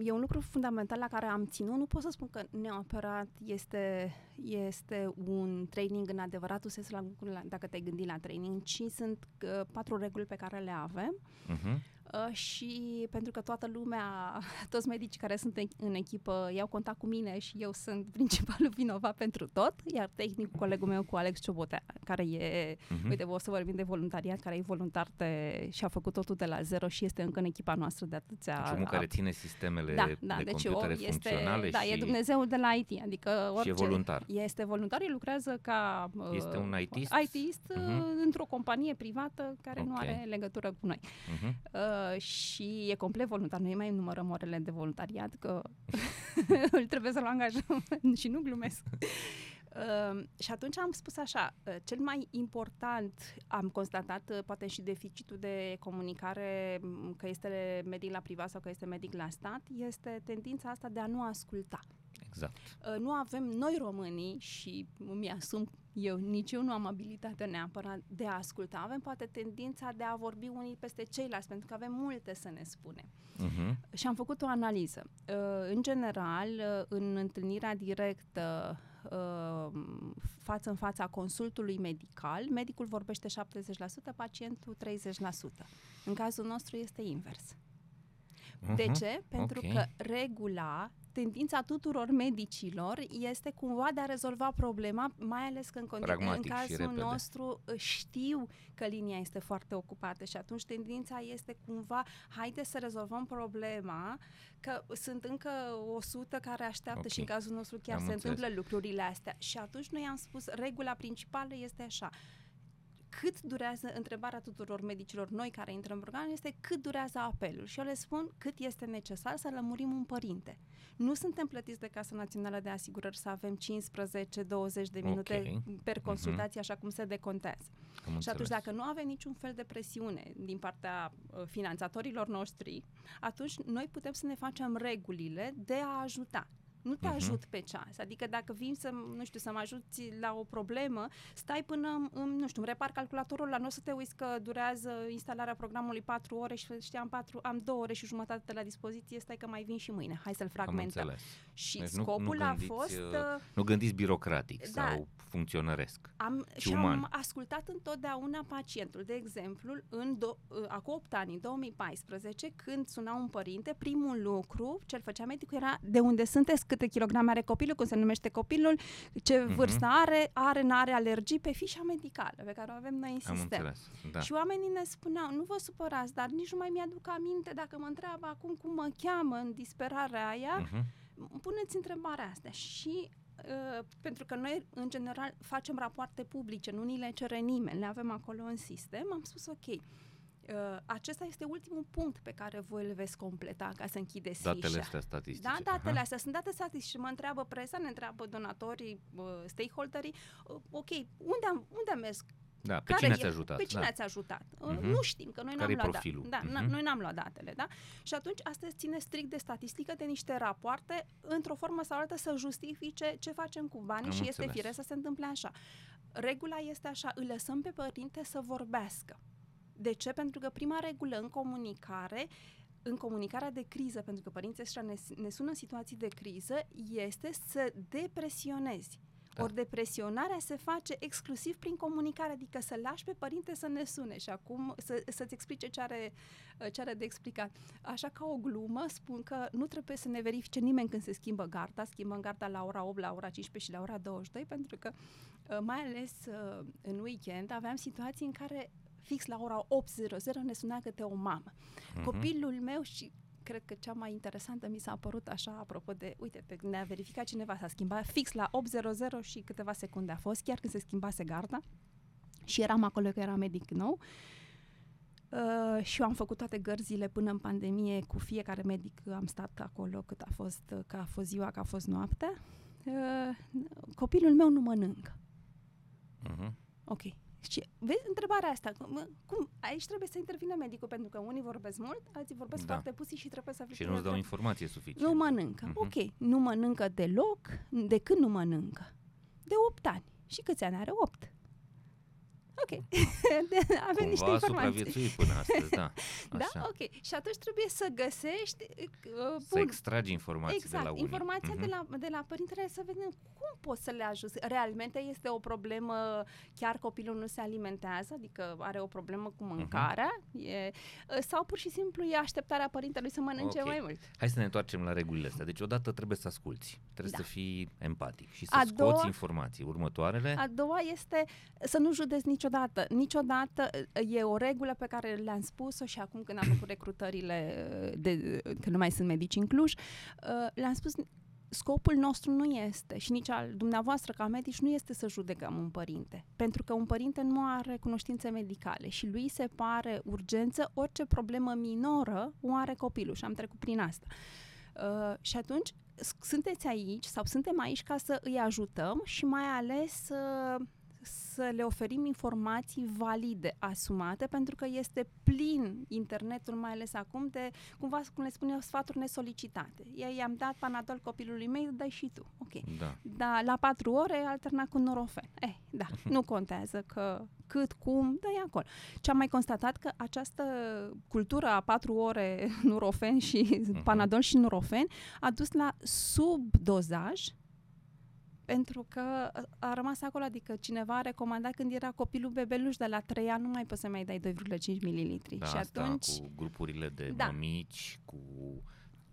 e un lucru fundamental la care am ținut. Nu pot să spun că neapărat este, este un training în adevăratul sens la, dacă te-ai gândit la training, ci sunt uh, patru reguli pe care le avem. Uh-huh. Uh, și pentru că toată lumea, (laughs) toți medicii care sunt în echipă iau contact cu mine și eu sunt (laughs) principalul vinovat pentru tot, iar tehnicul colegul meu cu Alex Ciobotea, care e, uh-huh. uite, o să vorbim de voluntariat, care e voluntar de, și a făcut totul de la zero și este încă în echipa noastră de atâția... Deci omul care ține sistemele da, da, de deci computere este, funcționale Da, și... e Dumnezeul de la IT, adică orice... Și e voluntar. Este voluntar, el lucrează ca... Este un ITist? ITist uh-huh. într-o companie privată care okay. nu are legătură cu noi. Uh-huh. Uh, și e complet voluntar. Noi mai numărăm orele de voluntariat, că (laughs) îl trebuie să-l angajăm (laughs) și nu glumesc. Uh, și atunci am spus așa, uh, cel mai important, am constatat uh, poate și deficitul de comunicare, că este medic la privat sau că este medic la stat, este tendința asta de a nu asculta. Exact. Uh, nu avem noi românii și îmi asum eu, nici eu nu am abilitatea neapărat de a asculta. Avem poate tendința de a vorbi unii peste ceilalți, pentru că avem multe să ne spunem. Uh-huh. Și am făcut o analiză. Uh, în general, uh, în întâlnirea directă față în fața consultului medical, medicul vorbește 70%, pacientul 30%. În cazul nostru este invers. Uh-huh. De ce? Pentru okay. că regula tendința tuturor medicilor este cumva de a rezolva problema, mai ales că în, condi- în cazul nostru uh, știu că linia este foarte ocupată și atunci tendința este cumva, haide să rezolvăm problema, că sunt încă 100 care așteaptă okay. și în cazul nostru chiar am se înțeles. întâmplă lucrurile astea. Și atunci noi am spus, regula principală este așa, cât durează, întrebarea tuturor medicilor noi care intră în program este cât durează apelul. Și eu le spun cât este necesar să lămurim un părinte. Nu suntem plătiți de Casa Națională de Asigurări să avem 15-20 de minute Ok. per Mhm. consultație, așa cum se decontează. Am Și atunci, înțeles. dacă nu avem niciun fel de presiune din partea uh, finanțatorilor noștri, atunci noi putem să ne facem regulile de a ajuta. Nu te Mhm. ajut pe ceas. Adică dacă vin să, nu știu, să mă ajuți la o problemă, stai până, îmi- îmi, nu știu, îmi repar calculatorul la nu o să te uiți că durează instalarea programului 4 ore și știam 4, am 2 ore și jumătate la dispoziție, stai că mai vin și mâine. Hai să-l Am fragmentăm. înțeles. Și Deci nu- nu scopul a gândiți, fost... uh, uh, Nu gândiți birocratic Da. sau funcționăresc. Am, ci și uman. am ascultat întotdeauna pacientul. De exemplu, în do, uh, acum 8 ani, în 2014, când suna un părinte, primul lucru ce-l făcea medicul era de unde sunteți, câte kilograme are copilul, cum se numește copilul, ce Mhm. vârstă are, are, n-are alergii pe fișa medicală pe care o avem noi în Am sistem. înțeles. Da. Și oamenii ne spuneau, nu vă supărați, dar nici nu mai mi-aduc aminte dacă mă întreabă acum cum mă cheamă în disperarea aia, Mhm. puneți întrebarea asta și uh, pentru că noi, în general, facem rapoarte publice, nu ni le cere nimeni, le avem acolo în sistem, am spus ok, uh, acesta este ultimul punct pe care voi îl veți completa ca să închideți Datele fișa. astea statistice. Da, datele Aha. astea sunt date statistice. Mă întreabă presa, ne întreabă donatorii, uh, stakeholderii, uh, ok, unde am, unde am mers? Da, pe Care cine e- ați ajutat? Pe cine da. ați ajutat? Uh, Mhm. Nu știm, că noi Care-i n-am luat profilul? Da, n- Mhm. noi n-am luat datele, da? Și atunci asta ține strict de statistică, de niște rapoarte, într-o formă sau altă să justifice ce facem cu banii Am și este înțeles. firesc să se întâmple așa. Regula este așa, îl lăsăm pe părinte să vorbească. De ce? Pentru că prima regulă în comunicare în comunicarea de criză, pentru că părinții ăștia ne, ne sună în situații de criză, este să depresionezi. Da. Ori depresionarea se face exclusiv prin comunicare, adică să lași pe părinte să ne sune și acum să, să-ți explice ce are, ce are de explicat. Așa ca o glumă spun că nu trebuie să ne verifice nimeni când se schimbă garda, schimbăm garda la ora 8, la ora 15 și la ora 22, pentru că uh, mai ales uh, în weekend aveam situații în care fix la ora 8.00 ne suna câte o mamă. Mhm. Copilul meu și cred că cea mai interesantă mi s-a părut așa, apropo de, uite, te, ne-a verificat cineva, s-a schimbat fix la 8.00 și câteva secunde a fost, chiar când se schimbase garda și eram acolo că era medic nou uh, și eu am făcut toate gărzile până în pandemie cu fiecare medic, am stat acolo cât a fost, că a fost ziua, că a fost noaptea. Uh, copilul meu nu mănâncă. Mhm. Ok. Și vezi întrebarea asta, cum, cum, aici trebuie să intervină medicul, pentru că unii vorbesc mult, alții vorbesc Da. foarte puțin și trebuie să Și fie nu-ți dau între- informație suficientă. Nu mănâncă. Mhm. Ok, nu mănâncă deloc. De când nu mănâncă? De 8 ani. Și câți ani are? 8. Ok. De- (laughs) Avem niște Cumva a informații. supraviețuit până astăzi, da. (laughs) Da? Așa. Ok. Și atunci trebuie să găsești... Uh, Să extragi informații exact, de la unii. informația Mhm. de, la, de la părintele să vedem cum poți să le ajuți. Realmente este o problemă, chiar copilul nu se alimentează, adică are o problemă cu Mhm. mâncarea, e, sau pur și simplu e așteptarea părintelui să mănânce Ok. mai mult. Hai să ne întoarcem la regulile astea. Deci odată trebuie să asculți, trebuie Da. să fii empatic și să A scoți doua- informații. Următoarele, A doua este să nu judeci niciodată. Niciodată e o regulă pe care le-am spus-o și acum când am făcut recrutările, de, că nu mai sunt medici în Cluj, uh, le-am spus scopul nostru nu este și nici al dumneavoastră ca medici nu este să judecăm un părinte. Pentru că un părinte nu are cunoștințe medicale și lui se pare urgență orice problemă minoră o are copilul și am trecut prin asta. Uh, și atunci s- sunteți aici sau suntem aici ca să îi ajutăm și mai ales uh, să le oferim informații valide, asumate, pentru că este plin internetul, mai ales acum, de, cumva, cum le spun eu, sfaturi nesolicitate. Eu i-am dat panadol copilului meu, dai și tu. Ok. da. Da, la patru ore alterna cu norofen. Eh, da, (laughs) nu contează că cât, cum, dă acolo. Ce am mai constatat că această cultură a patru ore (laughs) nurofen și Mhm. panadol și nurofen a dus la subdozaj pentru că a rămas acolo, adică cineva a recomandat când era copilul bebeluș de la 3 ani, nu mai poți să mai dai 2,5 ml. Da, și asta atunci, cu grupurile de Da. mămici, cu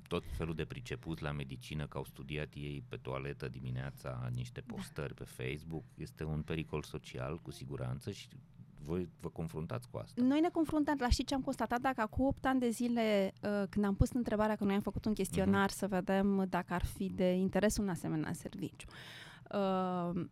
tot felul de pricepuți la medicină, că au studiat ei pe toaletă dimineața niște Da. postări pe Facebook, este un pericol social cu siguranță și voi vă confruntați cu asta. Noi ne confruntăm, la știi ce am constatat, dacă acum 8 ani de zile, uh, când am pus întrebarea, că noi am făcut un chestionar Mhm. să vedem dacă ar fi de interes un asemenea serviciu. Uh,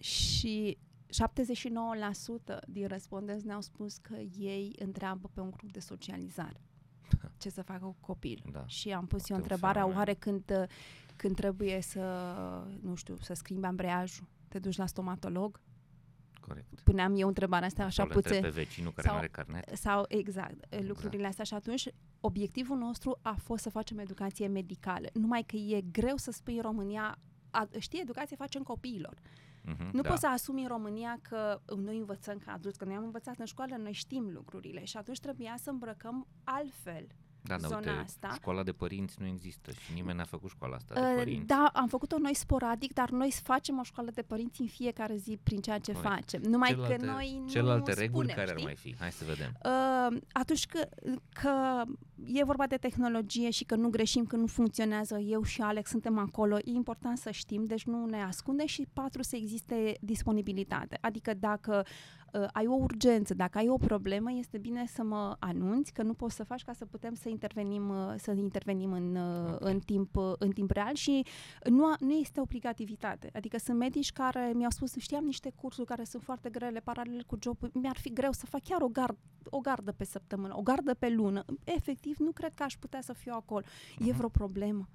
și 79% din respondenți ne-au spus că ei întreabă pe un grup de socializare (laughs) ce să facă cu copilul. Da. Și am pus eu un întrebarea, fenomen. oare când, când trebuie să, nu știu, să schimbi ambreiajul, te duci la stomatolog? Corect. Puneam eu întrebarea asta așa Sau le întreb puțin. pe vecinul care sau- nu are carnet. Sau exact, lucrurile astea și atunci obiectivul nostru a fost să facem educație medicală. Numai că e greu să spui în România, a, știi, educație facem copiilor. Mhm, Nu da. poți să asumi în România că noi învățăm ca adulți, că noi am învățat în școală, noi știm lucrurile și atunci trebuia să îmbrăcăm altfel. Da, da, zona uite, asta. școala de părinți nu există și nimeni n-a făcut școala asta de Uh, părinți. Da, am făcut-o noi sporadic, dar noi facem o școală de părinți în fiecare zi prin ceea ce Corect. facem. Numai celelalte, că noi nu celelalte reguli spunem, care ar știi? mai fi? Hai să vedem. Uh, atunci că, că e vorba de tehnologie și că nu greșim, că nu funcționează, eu și Alex suntem acolo, e important să știm, deci nu ne ascunde și patru să existe disponibilitate. Adică dacă uh, ai o urgență, dacă ai o problemă, este bine să mă anunți că nu poți să faci ca să putem să intervenim, uh, să intervenim în, uh, Ok. în, timp, uh, în timp real și nu, a, nu este obligativitate. Adică sunt medici care mi-au spus, știam niște cursuri care sunt foarte grele, paralel cu jobul, mi-ar fi greu să fac chiar o, gard, o gardă pe săptămână, o gardă pe lună. Efectiv, nu cred că aș putea să fiu acolo. E Mhm. vreo problemă?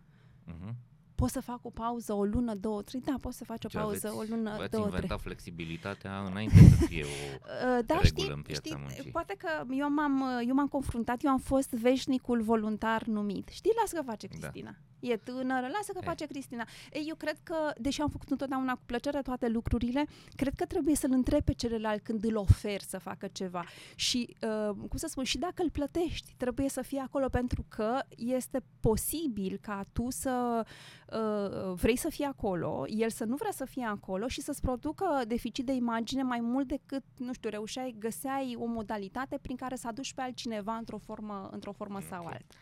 Mhm. Poți să fac o pauză, o lună, două, trei? Da, poți să faci o Ce pauză, aveți, o lună, v-ați două, trei. inventat flexibilitatea înainte să fie o... (laughs) Uh, da, regulă știi, în piața știi, muncii. poate că eu m-am, eu m-am confruntat, eu am fost veșnicul voluntar numit. Știi, lasă că face Da. Cristina. E tânără, lasă că E. face Cristina. Ei, eu cred că, deși am făcut întotdeauna cu plăcere toate lucrurile, cred că trebuie să-l întreb pe celălalt când îl ofer să facă ceva. Și, uh, cum să spun, și dacă îl plătești, trebuie să fie acolo pentru că este posibil ca tu să uh, vrei să fii acolo, el să nu vrea să fie acolo și să-ți producă deficit de imagine mai mult decât, nu știu, reușeai, găseai o modalitate prin care să aduci pe altcineva într-o formă, într-o formă sau Ok. alta.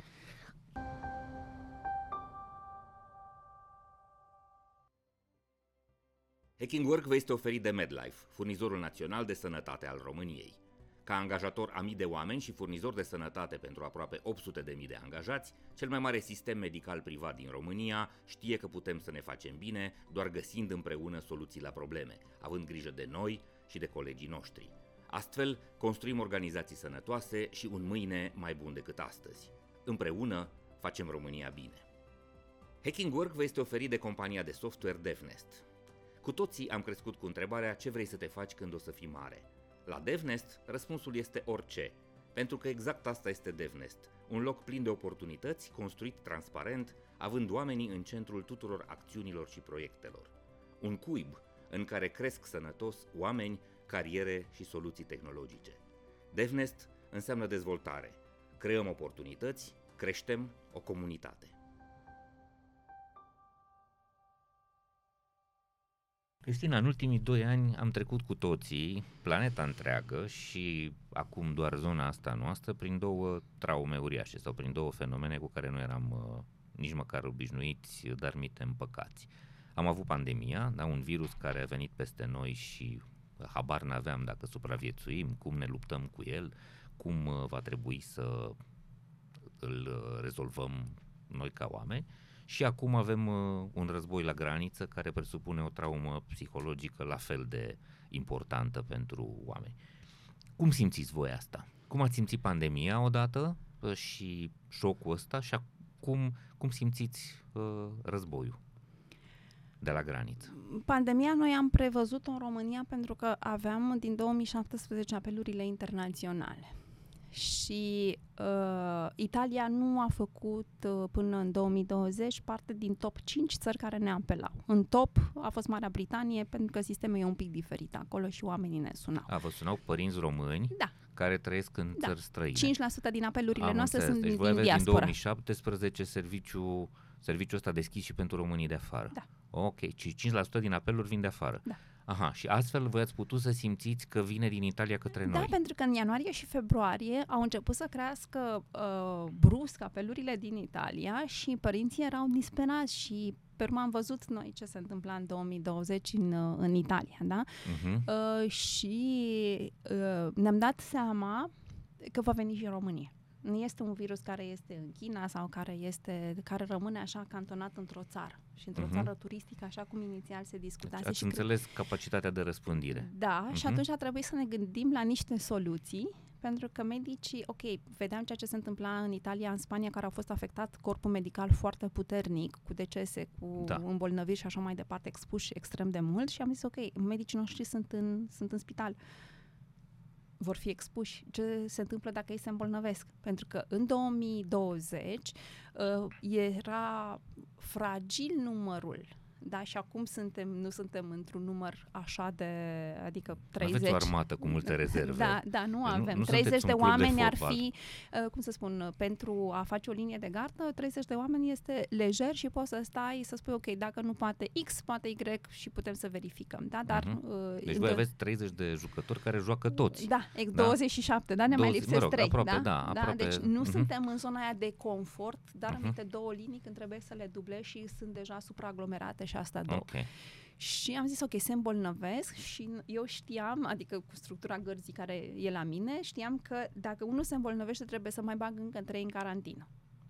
Hacking Work vă este oferit de MedLife, furnizorul național de sănătate al României. Ca angajator a mii de oameni și furnizor de sănătate pentru aproape 800 de mii de angajați, cel mai mare sistem medical privat din România știe că putem să ne facem bine doar găsind împreună soluții la probleme, având grijă de noi și de colegii noștri. Astfel, construim organizații sănătoase și un mâine mai bun decât astăzi. Împreună facem România bine. Hacking Work vă este oferit de compania de software DevNest. Cu toții am crescut cu întrebarea ce vrei să te faci când o să fii mare. La DevNest, răspunsul este orice, pentru că exact asta este DevNest, un loc plin de oportunități, construit transparent, având oamenii în centrul tuturor acțiunilor și proiectelor. Un cuib în care cresc sănătos oameni, cariere și soluții tehnologice. DevNest înseamnă dezvoltare. Creăm oportunități, creștem o comunitate. Cristina, în ultimii doi ani am trecut cu toții, planeta întreagă și acum doar zona asta noastră, prin două traume uriașe sau prin două fenomene cu care nu eram uh, nici măcar obișnuiți, dar mite împăcați. Am avut pandemia, da, un virus care a venit peste noi și habar n-aveam dacă supraviețuim, cum ne luptăm cu el, cum uh, va trebui să îl uh, rezolvăm noi ca oameni. Și acum avem uh, un război la graniță care presupune o traumă psihologică la fel de importantă pentru oameni. Cum simțiți voi asta? Cum ați simțit pandemia odată uh, și șocul ăsta și acum cum simțiți uh, războiul de la graniță? Pandemia noi am prevăzut în România pentru că aveam din 2017 apelurile internaționale. Și uh, Italia nu a făcut uh, până în 2020 parte din top 5 țări care ne apelau. În top a fost Marea Britanie pentru că sistemul e un pic diferit acolo și oamenii ne sunau. A, vă sunau părinți români Da. care trăiesc în Da. țări străine. 5% din apelurile Am noastre înțeles. sunt deci voi din aveți din diaspora. 2017 serviciul, serviciul ăsta deschis și pentru românii de afară. Da. Ok, și 5% din apeluri vin de afară. Da. Aha, și astfel voi ați putut să simțiți că vine din Italia către Da, noi. pentru că în ianuarie și februarie au început să crească uh, brusc apelurile din Italia și părinții erau disperați și pe urmă am văzut noi ce se întâmpla în 2020 în, uh, în Italia, da? Uh-huh. Uh, și uh, ne-am dat seama că va veni și în România. Nu este un virus care este în China sau care este care rămâne așa cantonat într-o țară și într-o uh-huh. țară turistică, așa cum inițial se discuta. Deci ați și înțeles cre... capacitatea de răspândire. Da, uh-huh. și atunci a trebuit să ne gândim la niște soluții pentru că medicii, ok, vedeam ceea ce se întâmpla în Italia, în Spania, care au fost afectat corpul medical foarte puternic, cu decese, cu da. îmbolnăviri și așa mai departe, expuși extrem de mult și am zis, ok, medicii noștri sunt în, sunt în spital vor fi expuși. Ce se întâmplă dacă ei se îmbolnăvesc? Pentru că în 2020 uh, era fragil numărul da, și acum suntem, nu suntem într-un număr așa de, adică 30. Aveți o armată cu multe rezerve. Da, da, nu avem. Nu, nu 30 de oameni de ar fi, uh, cum să spun, pentru a face o linie de gardă, 30 de oameni este lejer și poți să stai să spui, ok, dacă nu poate X, poate Y și putem să verificăm, da, dar... Uh-huh. Uh, deci voi aveți 30 de jucători care joacă toți. Da, ex- da? 27, da, ne 20, mai lipsesc mă rog, 3, aproape, da? da, da? Aproape, Deci nu uh-huh. suntem în zona aia de confort, dar uh-huh. în două linii când trebuie să le dublezi și sunt deja supraaglomerate și și asta două. Okay. Și am zis, ok, se îmbolnăvesc și eu știam, adică cu structura gărzii care e la mine, știam că dacă unul se îmbolnăvește trebuie să mai bag încă trei în carantină.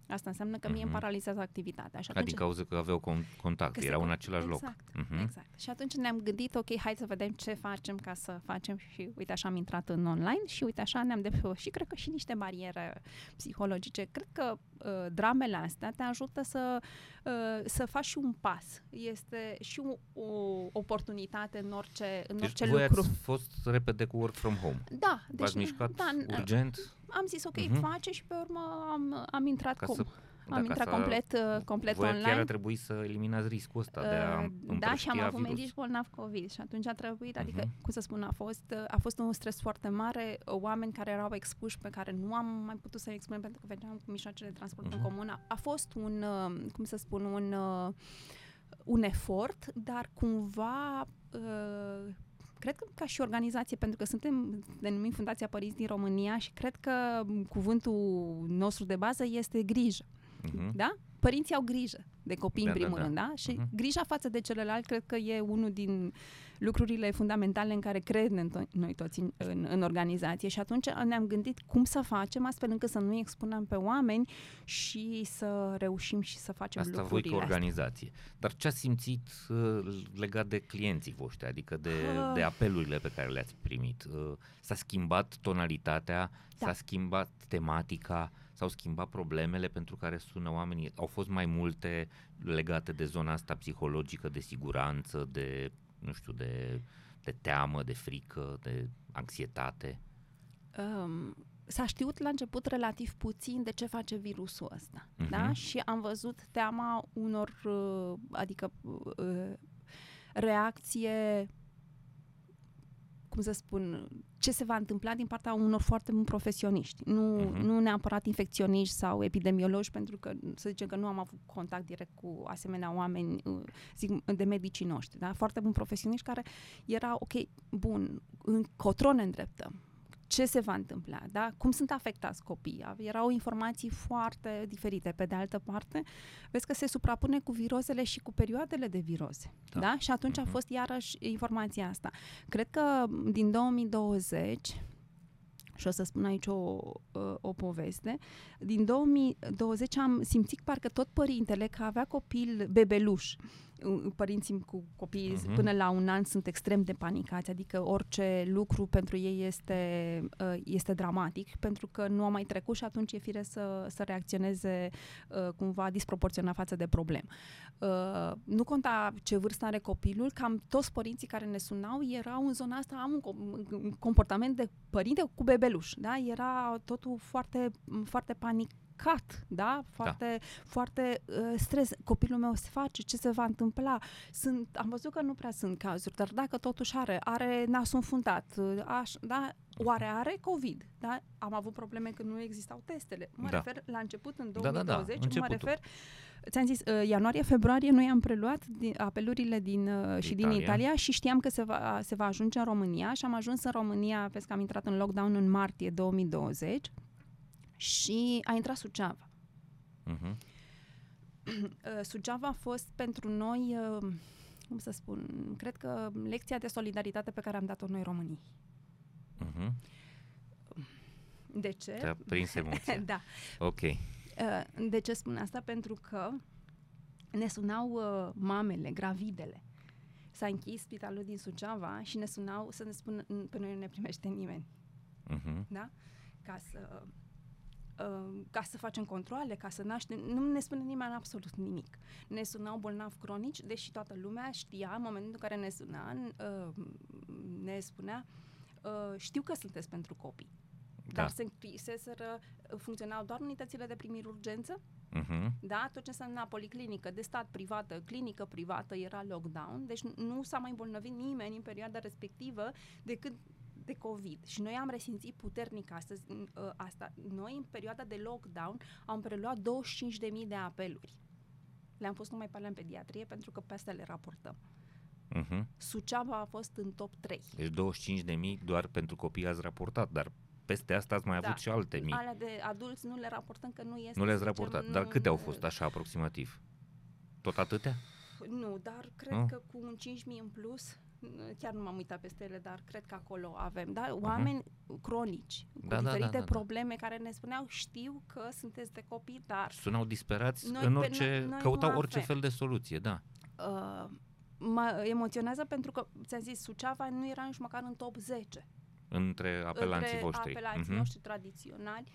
Asta înseamnă că mie îmi mhm. paralizează activitatea. Și atunci, din cauza că aveau contact, erau în același exact, loc. Uh-huh. Exact. Și atunci ne-am gândit, ok, hai să vedem ce facem ca să facem și uite așa am intrat în online și uite așa ne-am depășit, cred că și niște bariere psihologice. Cred că uh, dramele astea te ajută să, uh, să faci și un pas. Este și o, o oportunitate în orice, în deci orice voi lucru. ați fost repede cu work from home. Da. Deci, V-ați mișcat da, urgent? Am zis ok, uh-huh. face și pe urmă am, am intrat ca cum? Să, am da, intrat complet, uh, complet voi online. chiar a trebuit să eliminați riscul ăsta uh, de a uh, Da, și am avut virus. medici bolnavi COVID și atunci a trebuit, adică, uh-huh. cum să spun, a fost, uh, a fost un stres foarte mare, oameni care erau expuși, pe care nu am mai putut să-i expunem pentru că veneam cu mijloacele de transport uh-huh. în mhm. comun. A, a fost un, uh, cum să spun, un, uh, un efort, dar cumva uh, cred că ca și organizație, pentru că suntem denumim Fundația Părinți din România și cred că cuvântul nostru de bază este grijă. Uh-huh. Da? Părinții au grijă de copii da, în primul da, da. rând, da? Și uh-huh. grija față de celălalt cred că e unul din lucrurile fundamentale în care credem to- noi toți în, în, în organizație și atunci ne-am gândit cum să facem astfel încât să nu expunem pe oameni și să reușim și să facem Asta lucrurile voi ca organizație. Astea. Dar ce ați simțit uh, legat de clienții voștri, adică de, uh. de apelurile pe care le-ați primit? Uh, s-a schimbat tonalitatea, da. s-a schimbat tematica, s-au schimbat problemele pentru care sună oamenii? Au fost mai multe legate de zona asta psihologică, de siguranță, de nu știu, de, de teamă, de frică, de anxietate? Um, s-a știut la început relativ puțin de ce face virusul ăsta, uh-huh. da? Și am văzut teama unor, uh, adică uh, reacție cum să spun, ce se va întâmpla din partea unor foarte mulți profesioniști. Nu, uh-huh. nu neapărat infecționiști sau epidemiologi, pentru că să zicem că nu am avut contact direct cu asemenea oameni, uh, zic, de medicii noștri. Da? Foarte buni profesioniști care erau, ok, bun, încotro ne îndreptăm ce se va întâmpla, da? cum sunt afectați copiii. Erau informații foarte diferite. Pe de altă parte, vezi că se suprapune cu virozele și cu perioadele de viroze. Da? da? Și atunci uh-huh. a mhm. fost iarăși informația asta. Cred că din 2020 și o să spun aici o, o poveste. Din 2020 am simțit parcă tot părintele că avea copil bebeluș părinții cu copii uh-huh. până la un an sunt extrem de panicați, adică orice lucru pentru ei este, uh, este dramatic, pentru că nu a mai trecut și atunci e fire să, să reacționeze uh, cumva disproporționat față de problem. Uh, nu conta ce vârstă are copilul, cam toți părinții care ne sunau erau în zona asta, am un comportament de părinte cu bebeluș, da? Era totul foarte, foarte panic cat, da? Foarte, da. foarte uh, stres. Copilul meu se face, ce se va întâmpla? Sunt, am văzut că nu prea sunt cazuri, dar dacă totuși are, are nasul înfundat, uh, aș, da? Oare are COVID? Da? Am avut probleme când nu existau testele. Mă da. refer la început, în 2020, da, da, da. mă refer ți-am zis, uh, ianuarie-februarie noi am preluat din, apelurile din, uh, și Italia. din Italia și știam că se va, se va ajunge în România și am ajuns în România, pentru că am intrat în lockdown în martie 2020 și a intrat Suceava. Uh-huh. (clears throat) Suceava a fost pentru noi, uh, cum să spun, cred că lecția de solidaritate pe care am dat-o noi românii. Uh-huh. De ce? Te-a prins emoția. (laughs) da. Ok. Uh, De ce spun asta? Pentru că ne sunau uh, mamele, gravidele. S-a închis spitalul din Suceava și ne sunau să ne spună pe noi nu ne primește nimeni, Mhm. da? Ca să uh, ca să facem controle, ca să naștem, nu ne spune nimeni absolut nimic. Ne sunau bolnavi cronici, deși toată lumea știa, în momentul în care ne suna, uh, ne spunea, uh, știu că sunteți pentru copii. Da. Dar se închiseseră, funcționau doar unitățile de primiri urgență, Mhm. da? Tot ce însemna policlinică, de stat privată, clinică privată, era lockdown, deci nu s-a mai îmbolnăvit nimeni în perioada respectivă decât de COVID. Și noi am resimțit puternic astăzi în, ă, asta. Noi, în perioada de lockdown, am preluat 25.000 de apeluri. Le-am pus numai pe alea în pediatrie pentru că pe astea le raportăm. Mhm. Suceava a fost în top 3. Deci 25.000 doar pentru copii ați raportat, dar peste asta ați mai Da. avut și alte mii. Alea de adulți nu le raportăm că nu este... Nu le-ați să zicem, raportat. nu- Dar câte au fost așa aproximativ? Tot atâtea? Nu, dar cred Nu? că cu un 5.000 în plus, chiar nu m-am uitat peste ele, dar cred că acolo avem, da? Oameni cronici, cu Da, da, da, diferite da, da. probleme care ne spuneau, știu că sunteți de copii, dar Sunau disperați Noi în pe- orice, noi- noi căutau nu orice avem. fel de soluție, da. uh, mă emoționează pentru că, ți-am zis, Suceava nu era nici măcar în top 10. Între apelanții între voștri. apelanții Mhm. noștri tradiționali,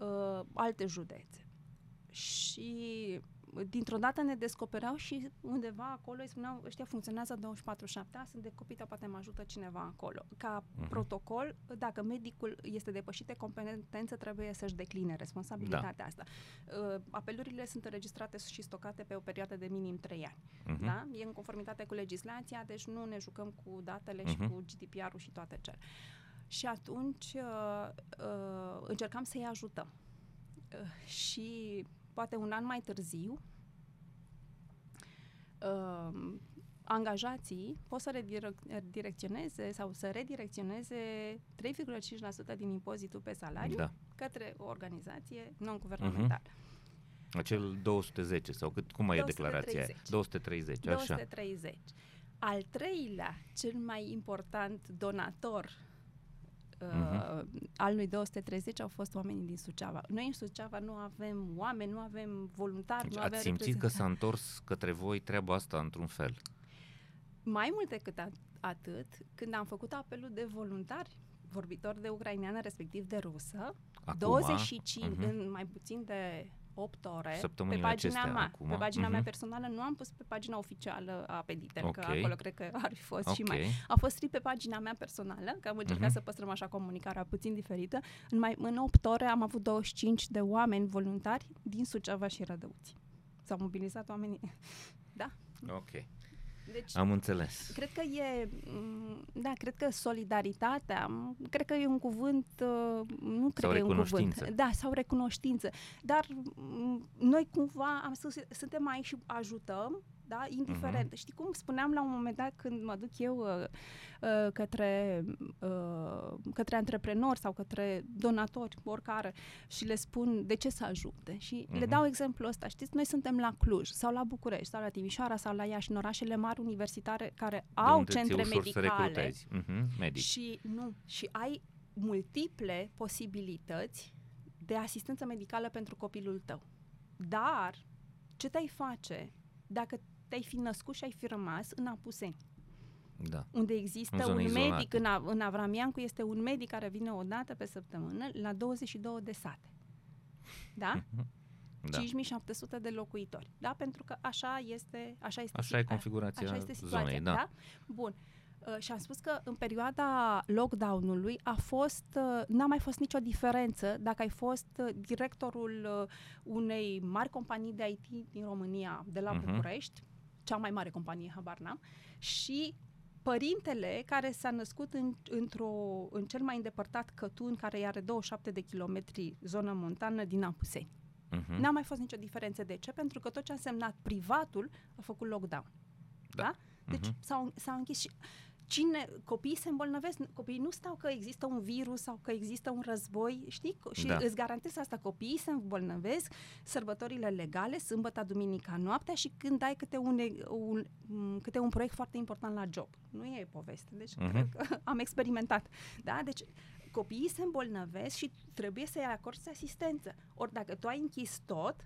uh, alte județe. Și dintr-o dată ne descopereau și undeva acolo îi spuneau, ăștia funcționează 24-7, "A, sunt decopite, poate mă ajută cineva acolo. Ca Mhm. protocol, dacă medicul este depășit de competență, trebuie să-și decline responsabilitatea Da. asta. Uh, apelurile sunt înregistrate și stocate pe o perioadă de minim 3 ani. Mhm. Da? E în conformitate cu legislația, deci nu ne jucăm cu datele și Mhm. cu GDPR-ul și toate cele. Și atunci uh, uh, încercam să-i ajutăm. Uh, și poate un an mai târziu, uh, angajații pot să redirec- redirecționeze sau să redirecționeze 3,5% din impozitul pe salariu Da. către o organizație non-guvernamentală. Acel 210 sau cât, cum mai e declarația aia? 230. 230, așa. 230. Al treilea, cel mai important donator uh, Mhm. al lui 230 au fost oamenii din Suceava. Noi în Suceava nu avem oameni, nu avem voluntari, Deci nu avem ați simțit că reprezentanți. s-a întors către voi treaba asta într-un fel. Mai mult decât a- atât, când am făcut apelul de voluntari, vorbitori de ucraineană, respectiv de rusă, Acum, 25 mhm. în mai puțin de 8 ore pe Săptămânile pagina acestea, mea. acum, Pe pagina mea mhm. personală nu am pus pe pagina oficială a Peditel, că Ok. acolo cred că ar fi fost și Ok. mai. A fost strict pe pagina mea personală, că am încercat Mhm. să păstrăm așa comunicarea puțin diferită. În, mai, în 8 ore am avut 25 de oameni voluntari din Suceava și Rădăuți. S-au mobilizat oamenii. (laughs) Da. Ok. Deci, Am înțeles. Cred că e, m, da, cred că solidaritatea, m, cred că e un cuvânt, uh, nu cred că e un recunoștință. cuvânt. Da, sau recunoștință. Dar m, noi cumva am spus, suntem aici și ajutăm, da, indiferent. Mhm. Știi cum spuneam la un moment dat când mă duc eu uh, uh, către, uh, către antreprenori sau către donatori, oricare, și le spun de ce să ajute. Și le Mhm. dau exemplul ăsta. Știți, noi suntem la Cluj sau la București sau la Timișoara sau la Iași, în orașele mari universitare care De au unde ți-e centre ușor să medicale. recrutezi. Mhm, medic. Și nu, și ai multiple posibilități de asistență medicală pentru copilul tău. Dar ce te-ai face dacă te-ai fi născut și ai fi rămas în Apuseni, Da. unde există În un zone medic, izolate. în, Av- în Avramiancu este un medic care vine o dată pe săptămână la 22 de sate. Da? (laughs) Da. 5700 de locuitori. Da? Pentru că așa este, așa este, Așa e situa- configurația așa este situația, zonei, da. Bun. Uh, și am spus că în perioada lockdown-ului a fost, uh, n-a mai fost nicio diferență dacă ai fost uh, directorul uh, unei mari companii de IT din România, de la Mhm. București, cea mai mare companie, habar n-am, și părintele care s-a născut în, într-o, în cel mai îndepărtat Cătun, care are 27 de kilometri zonă montană din Apuseni. Mhm. N-a mai fost nicio diferență. De ce? Pentru că tot ce a însemnat privatul a făcut lockdown. Da. Da? Deci Mhm. s-au, s-au închis și cine, copiii se îmbolnăvesc, copiii nu stau că există un virus sau că există un război, știi? Și Da. îți garantez asta, copiii se îmbolnăvesc sărbătorile legale, sâmbătă, duminica, noaptea și când ai câte un, un, m, câte un proiect foarte important la job. Nu e poveste, deci Mhm. cred că (laughs) am experimentat. Da? Deci copiii se îmbolnăvesc și trebuie să-i acorzi asistență. Ori dacă tu ai închis tot,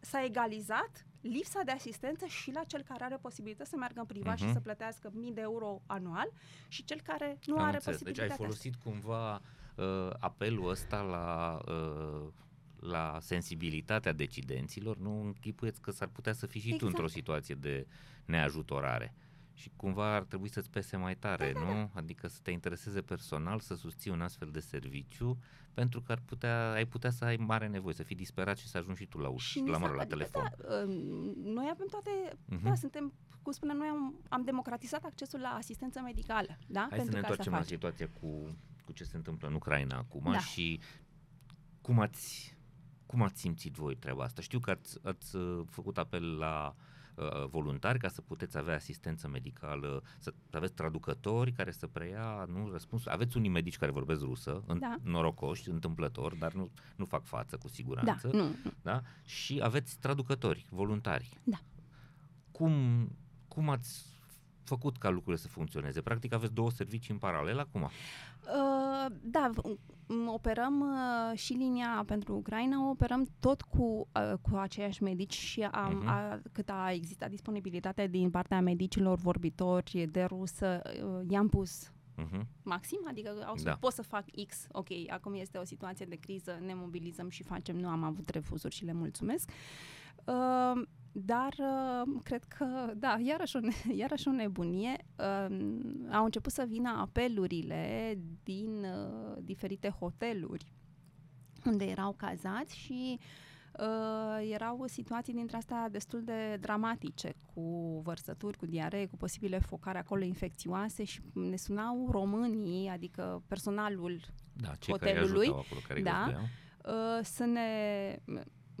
s-a egalizat lipsa de asistență și la cel care are posibilitatea să meargă în privat uh-huh. și Mhm. să plătească mii de euro anual și cel care nu Am are înțeles. Deci ai posibilitatea. folosit cumva uh, apelul ăsta la, uh, la sensibilitatea decidenților, nu închipuieți că s-ar putea să fii și tu Exact. într-o situație de neajutorare. Și cumva ar trebui să-ți pese mai tare, Da, nu? Adică să te intereseze personal, să susții un astfel de serviciu, pentru că ar putea, ai putea să ai mare nevoie, să fii disperat și să ajungi și tu la ușă, Și ni la, s-a- mă rog, la adică, telefon. Da, uh, noi avem toate, Mhm. da, suntem, cum spunem, noi am, am democratizat accesul la asistență medicală, da? Hai să Pentru ne că asta întoarcem la facem. situația cu, cu ce se întâmplă în Ucraina acum Da. și cum ați, cum ați simțit voi treaba asta? Știu că ați, ați uh, făcut apel la uh, voluntari ca să puteți avea asistență medicală, să aveți traducători care să preia nu răspuns. Aveți unii medici care vorbesc rusă, în, Da. norocoși, întâmplător, dar nu, nu fac față cu Da, siguranță. nu, nu. Da? Și aveți traducători, voluntari. Da. Cum, cum ați făcut ca lucrurile să funcționeze? Practic aveți două servicii în paralel acum. Uh, da, v- m- operăm uh, și linia pentru Ucraina, o operăm tot cu, uh, cu aceiași medici și am, Mhm. a, cât a existat disponibilitate din partea medicilor vorbitori de rusă, uh, i-am pus Uh-huh. maxim, adică au spus, Da. pot să fac X, ok, acum este o situație de criză, ne mobilizăm și facem, nu am avut refuzuri și le mulțumesc. Uh, dar uh, cred că, da, iarăși o, ne- (laughs) iarăși o nebunie. Uh, au început să vină apelurile din uh, diferite hoteluri unde erau cazați și uh, erau situații dintre astea destul de dramatice, cu vărsături, cu diaree, cu posibile focare acolo infecțioase și ne sunau românii, adică personalul Da, cei Hotelului, care ajutau acolo, care da. găzduiau. uh, să ne...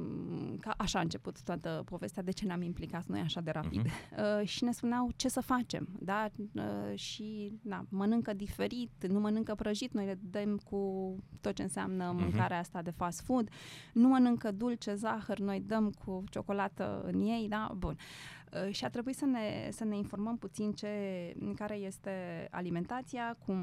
m, Ca așa a început toată povestea, de ce ne-am implicat noi așa de rapid. Mhm. (laughs) Uh, și ne spuneau ce să facem, da? Uh, și na, mănâncă diferit, nu mănâncă prăjit, noi le dăm cu tot ce înseamnă Mhm. mâncarea asta de fast food, nu mănâncă dulce, zahăr, noi dăm cu ciocolată în ei, da? Bun. Uh, și a trebuit să ne, să ne informăm puțin ce, care este alimentația, cum,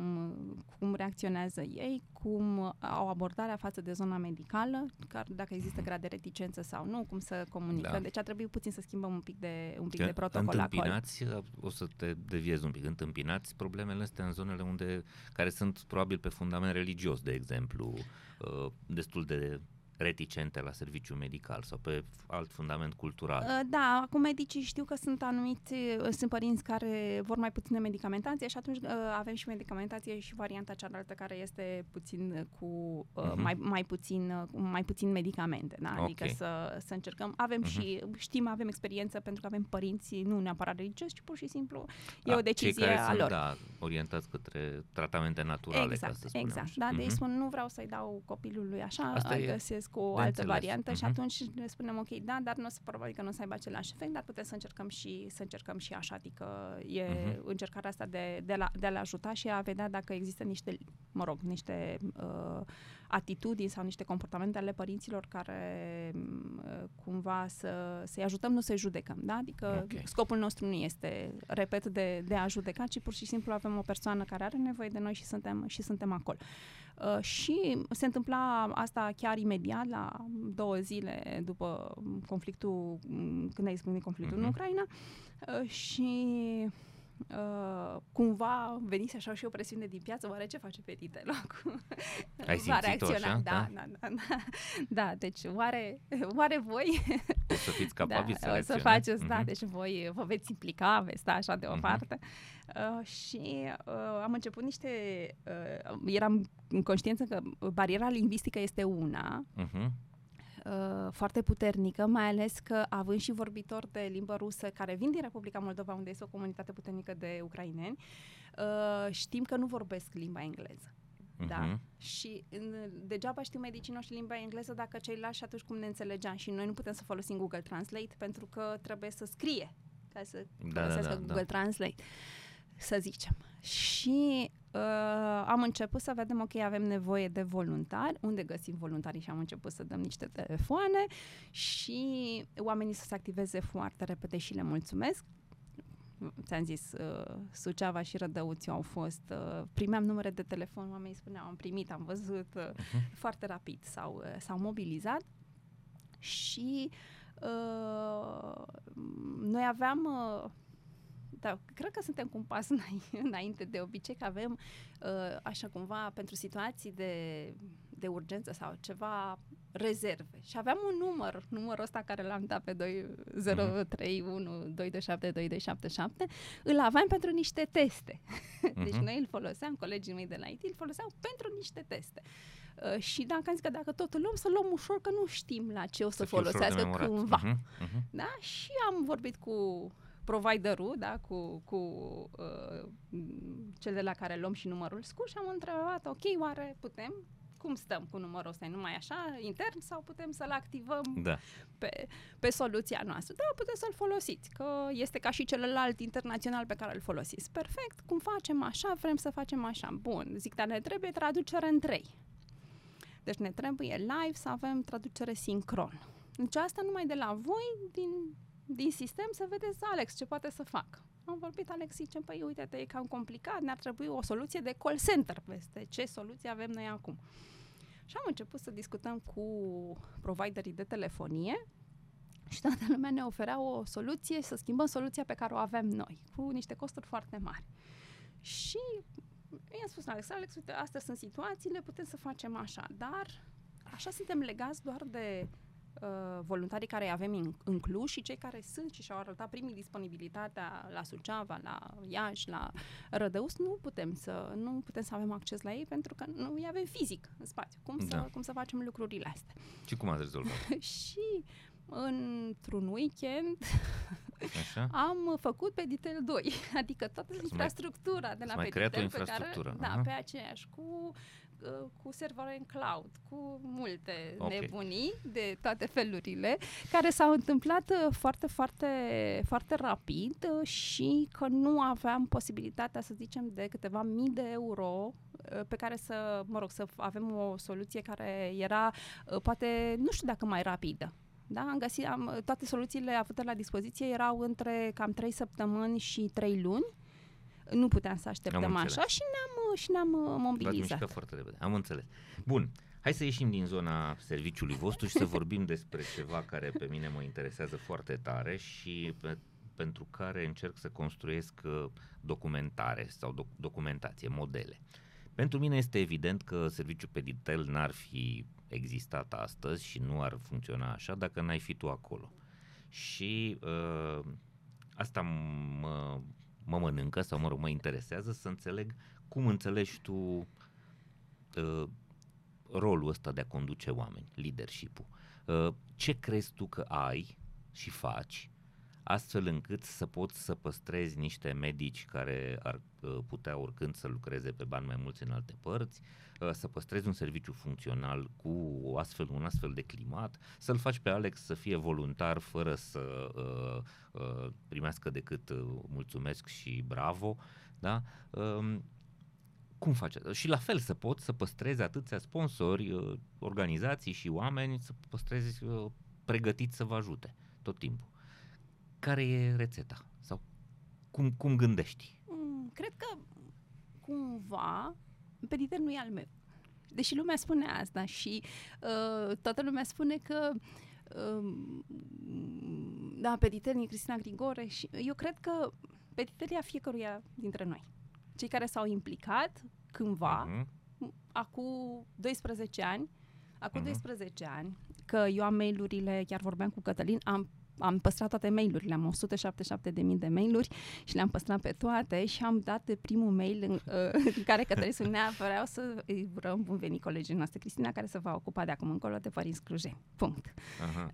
cum reacționează ei, cum au abordarea față de zona medicală, care, dacă există grad de reticență sau nu, cum să comunică. Da. Deci a trebuit puțin să schimbăm un pic de, un pic Că de protocol acolo. întâmpinați, o să te deviez un pic, întâmpinați problemele astea în zonele unde, care sunt probabil pe fundament religios, de exemplu, uh, destul de reticente la serviciu medical sau pe alt fundament cultural. Uh, Da, acum medicii știu că sunt anumiți, uh, sunt părinți care vor mai puține medicamentație și atunci uh, avem și medicamentație și varianta cealaltă care este puțin uh, cu uh, Mhm. mai, mai, puțin, uh, cu mai puțin medicamente, da? adică Ok. să, să încercăm. Avem Mhm. și, știm, avem experiență pentru că avem părinți nu neapărat religioși, ci pur și simplu e Da, o decizie cei care a sunt, lor. Da, orientată către tratamente naturale, ca Exact, să spunem exact. așa. Da, de Mhm. îi spun, nu vreau să-i dau copilului așa, Asta e găsesc o de altă înțeles. variantă și Mhm. atunci le spunem ok, da, dar nu o să, probabil că nu o să aibă același efect, dar putem să încercăm și să încercăm și așa, adică e Mhm. încercarea asta de, de, la, de a-l ajuta și a vedea dacă există niște, mă rog, niște uh, atitudini sau niște comportamente ale părinților care m, uh, cumva să, să-i ajutăm, nu să-i judecăm, da? Adică Ok. scopul nostru nu este, repet, de, de a judeca, ci pur și simplu avem o persoană care are nevoie de noi și suntem, și suntem acolo. Uh, și se întâmpla asta chiar imediat, la două zile după conflictul, m, când a izbucnit conflictul Mhm. în Ucraina uh, și uh, cumva venise așa și o presiune din piață, oare ce face petitele acum? Ai (laughs) Va simțit-o reacționa, așa? da, da, da, da, da, deci oare, oare voi O să fiți capabili (laughs) să da, o să reacționați? faceți, da, Mhm. deci voi vă veți implica, veți sta așa de o Mhm. parte. Uh, și uh, am început niște, uh, eram în conștiință că bariera lingvistică este una, Mhm. Uh, foarte puternică, mai ales că având și vorbitori de limbă rusă care vin din Republica Moldova, unde este o comunitate puternică de ucraineni, uh, știm că nu vorbesc limba engleză. Da. Mhm. Și în, degeaba știu medicii noștri limba engleză dacă ceilalți și atunci cum ne înțelegeam. Și noi nu putem să folosim Google Translate pentru că trebuie să scrie ca să Da, da, folosească da, Google da. Translate, să zicem. Și uh, am început să vedem, ok, avem nevoie de voluntari, unde găsim voluntari și am început să dăm niște telefoane și oamenii să se activeze foarte repede și le mulțumesc. ți-am zis, uh, Suceava și Rădăuțiu au fost, uh, primeam numere de telefon, oamenii spuneau, am primit, am văzut, uh, uh-huh. foarte rapid s-au, uh, s-au mobilizat și uh, noi aveam uh, da, cred că suntem cu un pas (laughs) înainte de obicei, că avem uh, așa cumva pentru situații de, de urgență sau ceva rezerve. Și aveam un număr, numărul ăsta care l-am dat pe 2031 227 2277, îl aveam pentru niște teste. Uh-huh. (laughs) Deci noi îl foloseam, colegii mei de la IT îl foloseau pentru niște teste. Uh, și dacă am zis că dacă tot îl luăm, să luăm ușor, că nu știm la ce o să, să folosească cândva. Uh-huh. Uh-huh. Da? Și am vorbit cu providerul, da, cu, cu uh, cel de la care luăm și numărul scurt și am întrebat, ok, oare putem cum stăm cu numărul ăsta? Numai așa, intern, sau putem să-l activăm da. pe, pe soluția noastră? Da, puteți să-l folosiți, că este ca și celălalt internațional pe care îl folosiți. Perfect, cum facem așa, vrem să facem așa. Bun, zic, dar ne trebuie traducere în trei. Deci ne trebuie live să avem traducere sincron. Deci asta numai de la voi, din din sistem să vedeți Alex ce poate să fac. Am vorbit, Alex zice, păi uite-te, e cam complicat, ne-ar trebui o soluție de call center peste ce soluție avem noi acum. Și am început să discutăm cu providerii de telefonie și toată lumea ne oferea o soluție, să schimbăm soluția pe care o avem noi, cu niște costuri foarte mari. Și i-am spus, Alex, Alex, uite, astea sunt situațiile, putem să facem așa, dar așa suntem legați doar de uh, voluntarii care îi avem inclus și cei care sunt și și-au arătat primii disponibilitatea la Suceava, la Iași, la Rădăus, nu putem să, nu putem să avem acces la ei pentru că nu îi avem fizic în spațiu. Cum, da. să, cum să facem lucrurile astea? Și cum ați rezolvat? (laughs) și într-un weekend Așa? am făcut pe Ditel 2, (laughs) adică toată infrastructura de la Peditel pe care, da, pe aceeași, cu Uh, cu servere în cloud, cu multe okay. nebunii de toate felurile, care s-au întâmplat uh, foarte, foarte, foarte rapid uh, și că nu aveam posibilitatea, să zicem, de câteva mii de euro pe care să, mă rog, să avem o soluție care era, poate, nu știu dacă mai rapidă. Da, am găsit, am, toate soluțiile avute la dispoziție erau între cam 3 săptămâni și 3 luni nu puteam să așteptăm așa și ne-am, și ne-am uh, mobilizat. V-ați foarte repede, am înțeles. Bun, hai să ieșim din zona serviciului vostru și să vorbim (laughs) despre ceva care pe mine mă interesează foarte tare și pe, pentru care încerc să construiesc uh, documentare sau doc- documentație, modele. Pentru mine este evident că serviciul Peditel n-ar fi existat astăzi și nu ar funcționa așa dacă n-ai fi tu acolo. Și uh, asta mă mă mănâncă sau, mă rog, mă interesează să înțeleg cum înțelegi tu uh, rolul ăsta de a conduce oameni, leadership-ul. Uh, ce crezi tu că ai și faci astfel încât să poți să păstrezi niște medici care ar uh, putea oricând să lucreze pe bani mai mulți în alte părți, uh, să păstrezi un serviciu funcțional cu o astfel, un astfel de climat, să-l faci pe Alex să fie voluntar fără să uh, uh, primească decât uh, mulțumesc și bravo, da? Uh, cum face? Și la fel să poți să păstrezi atâția sponsori, uh, organizații și oameni, să păstrezi uh, pregătiți să vă ajute tot timpul care e rețeta? Sau cum, cum gândești? Mm, cred că cumva Peditel nu e al meu. Deși lumea spune asta și uh, toată lumea spune că uh, da, Peditel e Cristina Grigore și eu cred că Peditel e a fiecăruia dintre noi. Cei care s-au implicat cândva, uh-huh. acum 12 ani, acum uh-huh. Mhm. 12 ani, că eu am mail-urile, chiar vorbeam cu Cătălin, am am păstrat toate mail-urile, am 177.000 de mail-uri și le-am păstrat pe toate și am dat de primul mail în, uh, (laughs) în care Cătălin spunea vreau să îi urăm bun venit colegii noastre, Cristina, care se va ocupa de acum încolo de părinți Clujeni. Punct.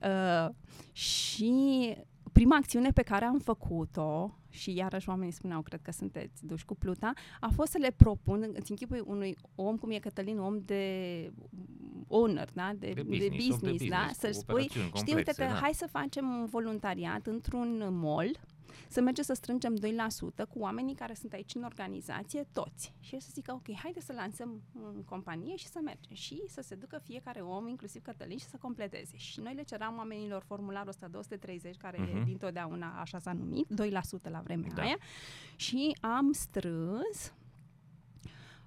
Uh, și prima acțiune pe care am făcut-o, și iarăși oamenii spuneau, cred că sunteți duși cu pluta, a fost să le propun, îți închipui unui om cum e Cătălin, om de owner, da? de, de business, de business, de business da? să-și spui, știi, uite că da. hai să facem un voluntariat într-un mall să mergem să strângem 2% cu oamenii care sunt aici în organizație, toți. Și să zică, ok, haide să lansăm în companie și să mergem. Și să se ducă fiecare om, inclusiv Cătălin, și să completeze. Și noi le ceram oamenilor formularul ăsta 230, care uh-huh. Mhm. dintotdeauna așa s-a numit, 2% la vremea Da. aia. Și am strâns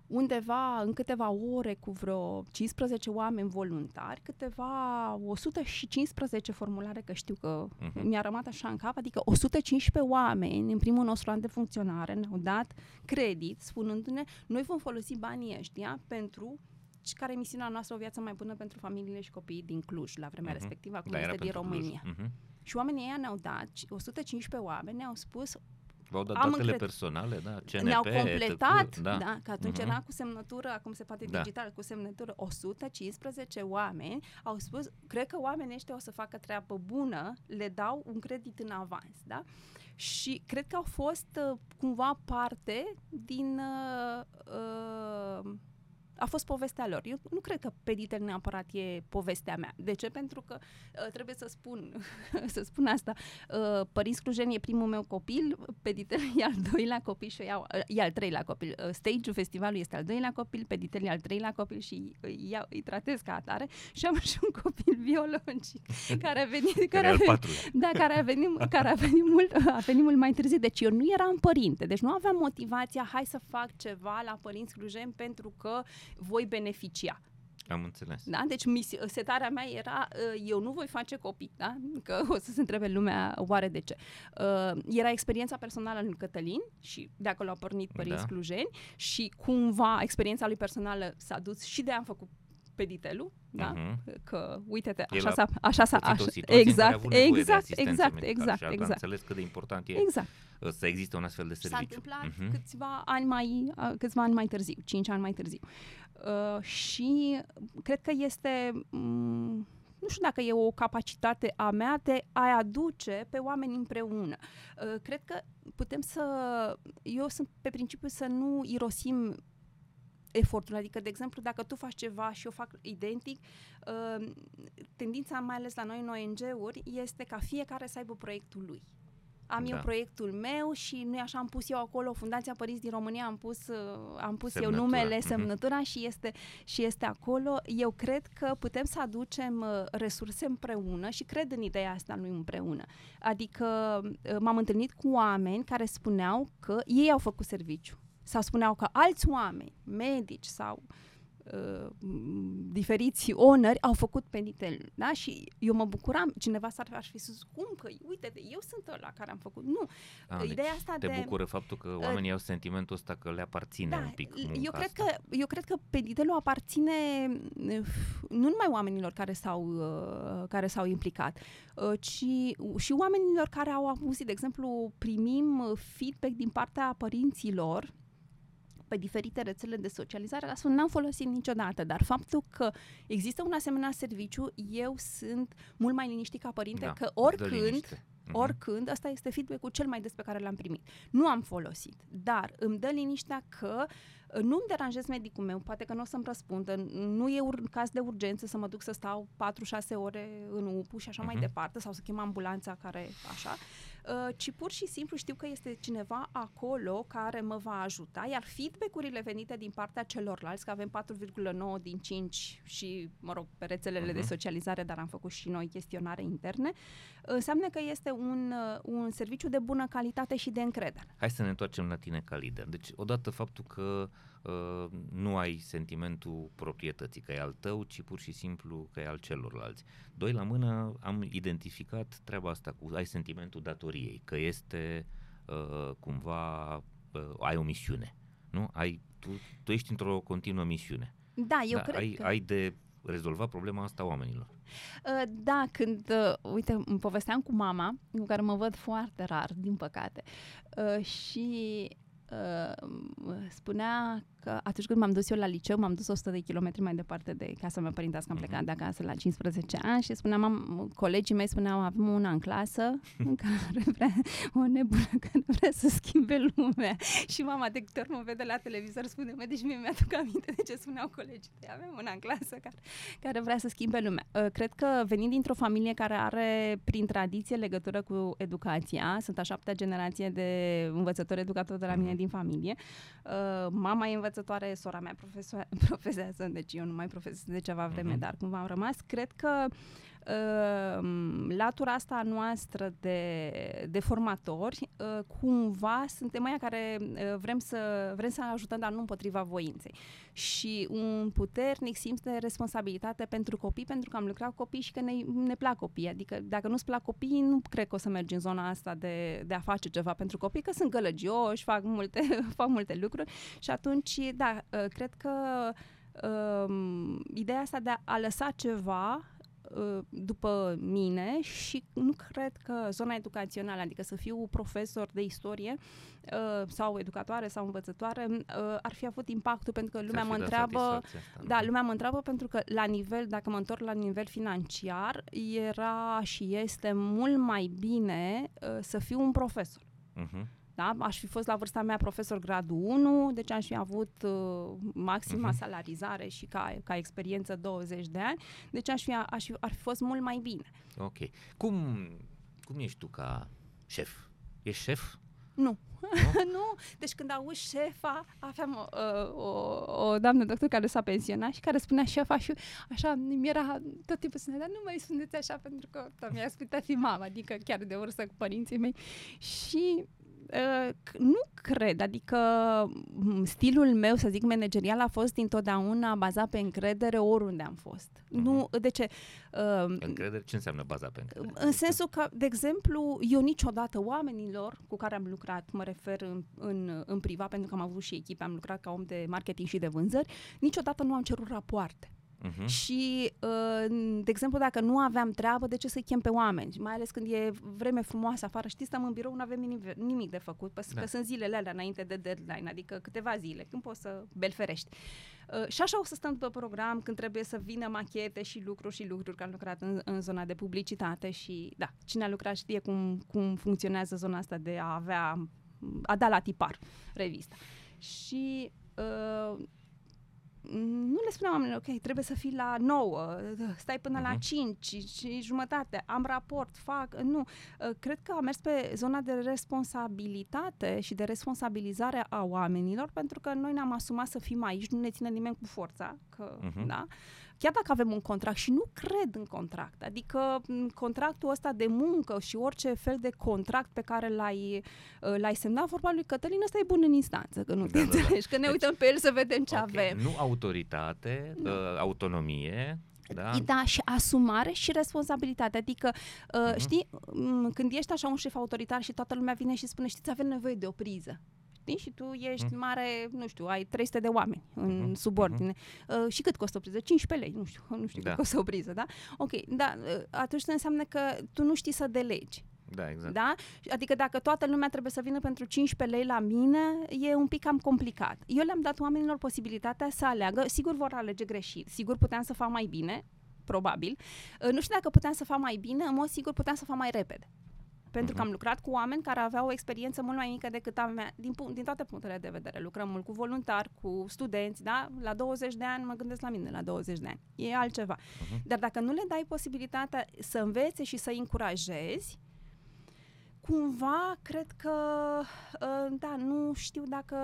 undeva în câteva ore cu vreo 15 oameni voluntari, câteva 115 formulare, că știu că Mhm. mi-a rămas așa în cap, adică 115 oameni în primul nostru an de funcționare ne-au dat credit spunându-ne noi vom folosi banii ăștia pentru care e misiunea noastră o viață mai bună pentru familiile și copiii din Cluj la vremea Mhm. respectivă, acum Da, era este din pentru Cluj. România. Mhm. Și oamenii ăia ne-au dat, 115 oameni ne-au spus V-au dat Am datele încred- personale, da, CNP, ne-au completat, etc. da. da, că atunci Mhm. era cu semnătură, acum se poate Da. digital, cu semnătură 115 oameni au spus, cred că oamenii ăștia o să facă treabă bună, le dau un credit în avans, da? Și cred că au fost uh, cumva parte din uh, uh, a fost povestea lor. Eu nu cred că Peditel neapărat e povestea mea. De ce? Pentru că uh, trebuie să spun, (laughs) să spun asta. Uh, Părinți Clujeni e primul meu copil, Peditel (laughs) e al doilea copil și o iau, uh, e al treilea copil. Uh, Stage-ul festivalului este al doilea copil, Peditel e al treilea copil și îi, iau, îi tratez ca atare. (laughs) Și am și un copil biologic care a venit... Care Care e a al venit patrulea. da, care a venit, care a venit, mult, a venit mult mai târziu. Deci eu nu eram părinte, deci nu aveam motivația, hai să fac ceva la părinți clujeni pentru că voi beneficia. Am înțeles. Da? Deci misi- setarea mea era, uh, eu nu voi face copii, da? că o să se întrebe lumea oare de ce. Uh, Era experiența personală lui Cătălin și de acolo au pornit părinți Da. clujeni și cumva experiența lui personală s-a dus și de am făcut peditelul, da? Mhm. Că, uite-te, El așa a s-a, așa s-a, Pățit o așa, situație în care a exact, avut nevoie de exact, asistență exact, medicală exact, și a exact. înțeles cât de important e Exact. uh, să existe un astfel de S-a serviciu. întâmplat Mhm. câțiva ani mai, uh, câțiva ani mai târziu, cinci ani mai târziu. Uh, și cred că este, mm, nu știu dacă e o capacitate a mea de a aduce pe oameni împreună. Uh, cred că putem să, eu sunt pe principiu să nu irosim efortul. Adică, de exemplu, dacă tu faci ceva și eu fac identic, uh, tendința, mai ales la noi în ONG-uri, este ca fiecare să aibă proiectul lui. Am Da. eu proiectul meu și nu așa am pus eu acolo, Fundația Părinți din România, am pus, uh, am pus eu Semnătura. numele, Mhm. semnătura și este, și este acolo. Eu cred că putem să aducem uh, resurse împreună și cred în ideea asta lui împreună. Adică uh, m-am întâlnit cu oameni care spuneau că ei au făcut serviciu sau spuneau că alți oameni, medici sau uh, m, diferiți oneri au făcut penitel, da? Și eu mă bucuram, cineva s-ar aș fi spus, cum că, uite, eu sunt ăla care am făcut. Nu, Ah, deci ideea asta te de... bucură faptul că oamenii au sentimentul ăsta că le aparține un pic l- munca eu cred, asta. că, eu cred că peditelul aparține uh, nu numai oamenilor care s-au, uh, care s-au implicat, uh, ci și oamenilor care au auzit. De exemplu, primim uh, feedback din partea părinților pe diferite rețele de socializare, asta n-am folosit niciodată, dar faptul că există un asemenea serviciu, eu sunt mult mai liniștit ca părinte, Da, că îți dă oricând, liniște. Mhm. oricând, ăsta este feedback-ul cel mai des pe care l-am primit. Nu am folosit, dar îmi dă liniștea că uh, nu-mi deranjez medicul meu, poate că nu o să-mi răspundă, nu e un caz de urgență să mă duc să stau 4-6 ore în UPU și așa mai Mhm. departe, sau să chem ambulanța care așa, uh, ci pur și simplu știu că este cineva acolo care mă va ajuta, iar feedback-urile venite din partea celorlalți, că avem 4,9 din 5 și, mă rog, pe rețelele de Mhm. socializare, dar am făcut și noi chestionare interne, înseamnă că este un, uh, un serviciu de bună calitate și de încredere. Hai să ne întoarcem la tine ca lider. Deci, odată faptul că uh, nu ai sentimentul proprietății, că e al tău, ci pur și simplu că e al celorlalți. Doi la mână am identificat treaba asta cu ai sentimentul datoriei, că este uh, cumva uh, ai o misiune. Nu? Ai, tu, tu ești într-o continuă misiune. Da, eu da, cred ai, că... ai de rezolvat problema asta a oamenilor. Uh, Da, când, uh, uite, îmi povesteam cu mama, cu care mă văd foarte rar, din păcate, uh, și uh, m- spunea că atunci când m-am dus eu la liceu, m-am dus 100 de kilometri mai departe de casa mea părintească, am plecat de acasă la 15 ani și spuneam, am, colegii mei spuneau, avem una în clasă (laughs) în care vrea o nebună (laughs) care vrea să schimbe lumea. Și mama de câte ori mă vede la televizor spune, mă, deci mie mi-aduc aminte de ce spuneau colegii tăi, avem una în clasă care, care vrea să schimbe lumea. Uh, cred că venind dintr-o familie care are prin tradiție legătură cu educația, sunt a șaptea generație de învățători educatori de la mine din familie, uh, mama e învățătoare, sora mea (laughs) profesează, deci eu nu mai profesez de ceva vreme, uh-huh. dar cumva am rămas. Cred că Ehm, latura asta noastră de, de formatori, uh, cumva suntem aia care uh, vrem să, vrem să ajutăm, dar nu împotriva voinței. Și un puternic simț de responsabilitate pentru copii, pentru că am lucrat cu copii și că ne, ne plac copii. Adică dacă nu-ți plac copiii, nu cred că o să mergi în zona asta de, de a face ceva pentru copii, că sunt gălăgioși, fac multe, (laughs) fac multe lucruri și atunci, da, uh, cred că um, ideea asta de a lăsa ceva Uh, după mine și nu cred că zona educațională, adică să fiu profesor de istorie uh, sau educatoare sau învățătoare, uh, ar fi avut impactul pentru că lumea mă întreabă, da, lumea mă întreabă pentru că la nivel, dacă mă întorc la nivel financiar, era și este mult mai bine să fiu un profesor. Uh-huh. Da? Aș fi fost la vârsta mea profesor gradul 1, deci aș fi avut uh, maxima uh-huh. salarizare și ca, ca experiență 20 de ani, deci aș fi, aș fi, ar fi fost mult mai bine. Ok. Cum, cum ești tu ca șef? Ești șef? Nu. Nu? (laughs) nu. Deci când auzi șefa, aveam o, uh, o, o doamnă doctor care s-a pensionat și care spunea șefa și așa, mi era tot timpul spunea, dar nu mai spuneți așa pentru că mi-a spus fi mama, adică chiar de vârstă cu părinții mei. Și Uh, nu cred, adică stilul meu, să zic, managerial a fost întotdeauna bazat pe încredere oriunde am fost. Uh-huh. Nu, de ce? Uh, încredere? Ce înseamnă bazat pe încredere? În sensul că, de exemplu, eu niciodată oamenilor cu care am lucrat, mă refer în, în, în privat, pentru că am avut și echipe, am lucrat ca om de marketing și de vânzări, niciodată nu am cerut rapoarte. Uh-huh. Și, uh, de exemplu, dacă nu aveam treabă, de ce să-i chem pe oameni? Mai ales când e vreme frumoasă afară. Știți, stăm în birou, nu avem nimic, nimic de făcut, pentru da. că sunt zilele alea înainte de deadline, adică câteva zile, când poți să belferești. Uh, și așa o să stăm după program când trebuie să vină machete și lucruri și lucruri, că am lucrat în, în zona de publicitate și, da, cine a lucrat știe cum, cum funcționează zona asta de a avea, a da la tipar revista. Și uh, nu le spuneam oamenilor, ok, trebuie să fii la 9, stai până uh-huh. la 5 mhm. și jumătate, am raport, fac, nu. Uh, cred că am mers pe zona de responsabilitate și de responsabilizare a oamenilor, pentru că noi ne-am asumat să fim aici, nu ne ține nimeni cu forța, că, uh-huh. da? Chiar dacă avem un contract și nu cred în contract, adică contractul ăsta de muncă și orice fel de contract pe care l-ai, uh, l-ai semnat, vorba lui Cătălin, ăsta e bun în instanță, că nu da, te da, da. înțelegi, da. că ne deci, uităm pe el să vedem ce okay. avem. Nu autoritate, uh, autonomie, da. da, și asumare și responsabilitate. Adică, uh, uh-huh. știi, când ești așa un șef autoritar și toată lumea vine și spune, știți, avem nevoie de o priză știi? Și tu ești mm. mare, nu știu, ai 300 de oameni în mm-hmm. subordine. Mm-hmm. Uh, și cât costă o priză? 15 lei, nu știu, (laughs) nu știu da. cât costă o priză, da? Ok, da, uh, atunci înseamnă că tu nu știi să delegi. Da, exact. Da? Adică dacă toată lumea trebuie să vină pentru 15 lei la mine, e un pic cam complicat. Eu le-am dat oamenilor posibilitatea să aleagă. Sigur vor alege greșit, sigur puteam să fac mai bine, probabil. Uh, nu știu dacă puteam să fac mai bine, în mod sigur puteam să fac mai repede pentru că am lucrat cu oameni care aveau o experiență mult mai mică decât a mea, din, din toate punctele de vedere. Lucrăm mult cu voluntari, cu studenți, da? La 20 de ani mă gândesc la mine, la 20 de ani. E altceva. Uh-huh. Dar dacă nu le dai posibilitatea să învețe și să încurajezi, cumva cred că, uh, da, nu știu dacă,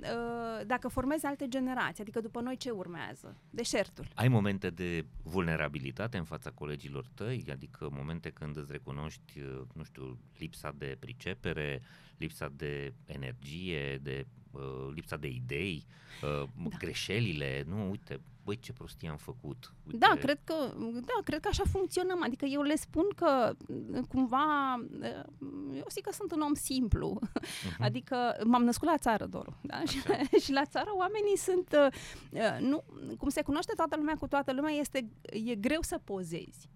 uh, dacă formezi alte generații, adică după noi ce urmează? Deșertul. Ai momente de vulnerabilitate în fața colegilor tăi, adică momente când îți recunoști, uh, nu știu, lipsa de pricepere, lipsa de energie, de uh, lipsa de idei, uh, da. greșelile, nu, uite, băi, ce prostie am făcut. Uite. Da, cred că, da, cred că așa funcționăm. Adică eu le spun că cumva, eu zic că sunt un om simplu. Uh-huh. (laughs) Adică m-am născut la țară, Doru. Da? Și, (laughs) și la țară oamenii sunt, nu, cum se cunoaște toată lumea cu toată lumea, este, e greu să pozezi.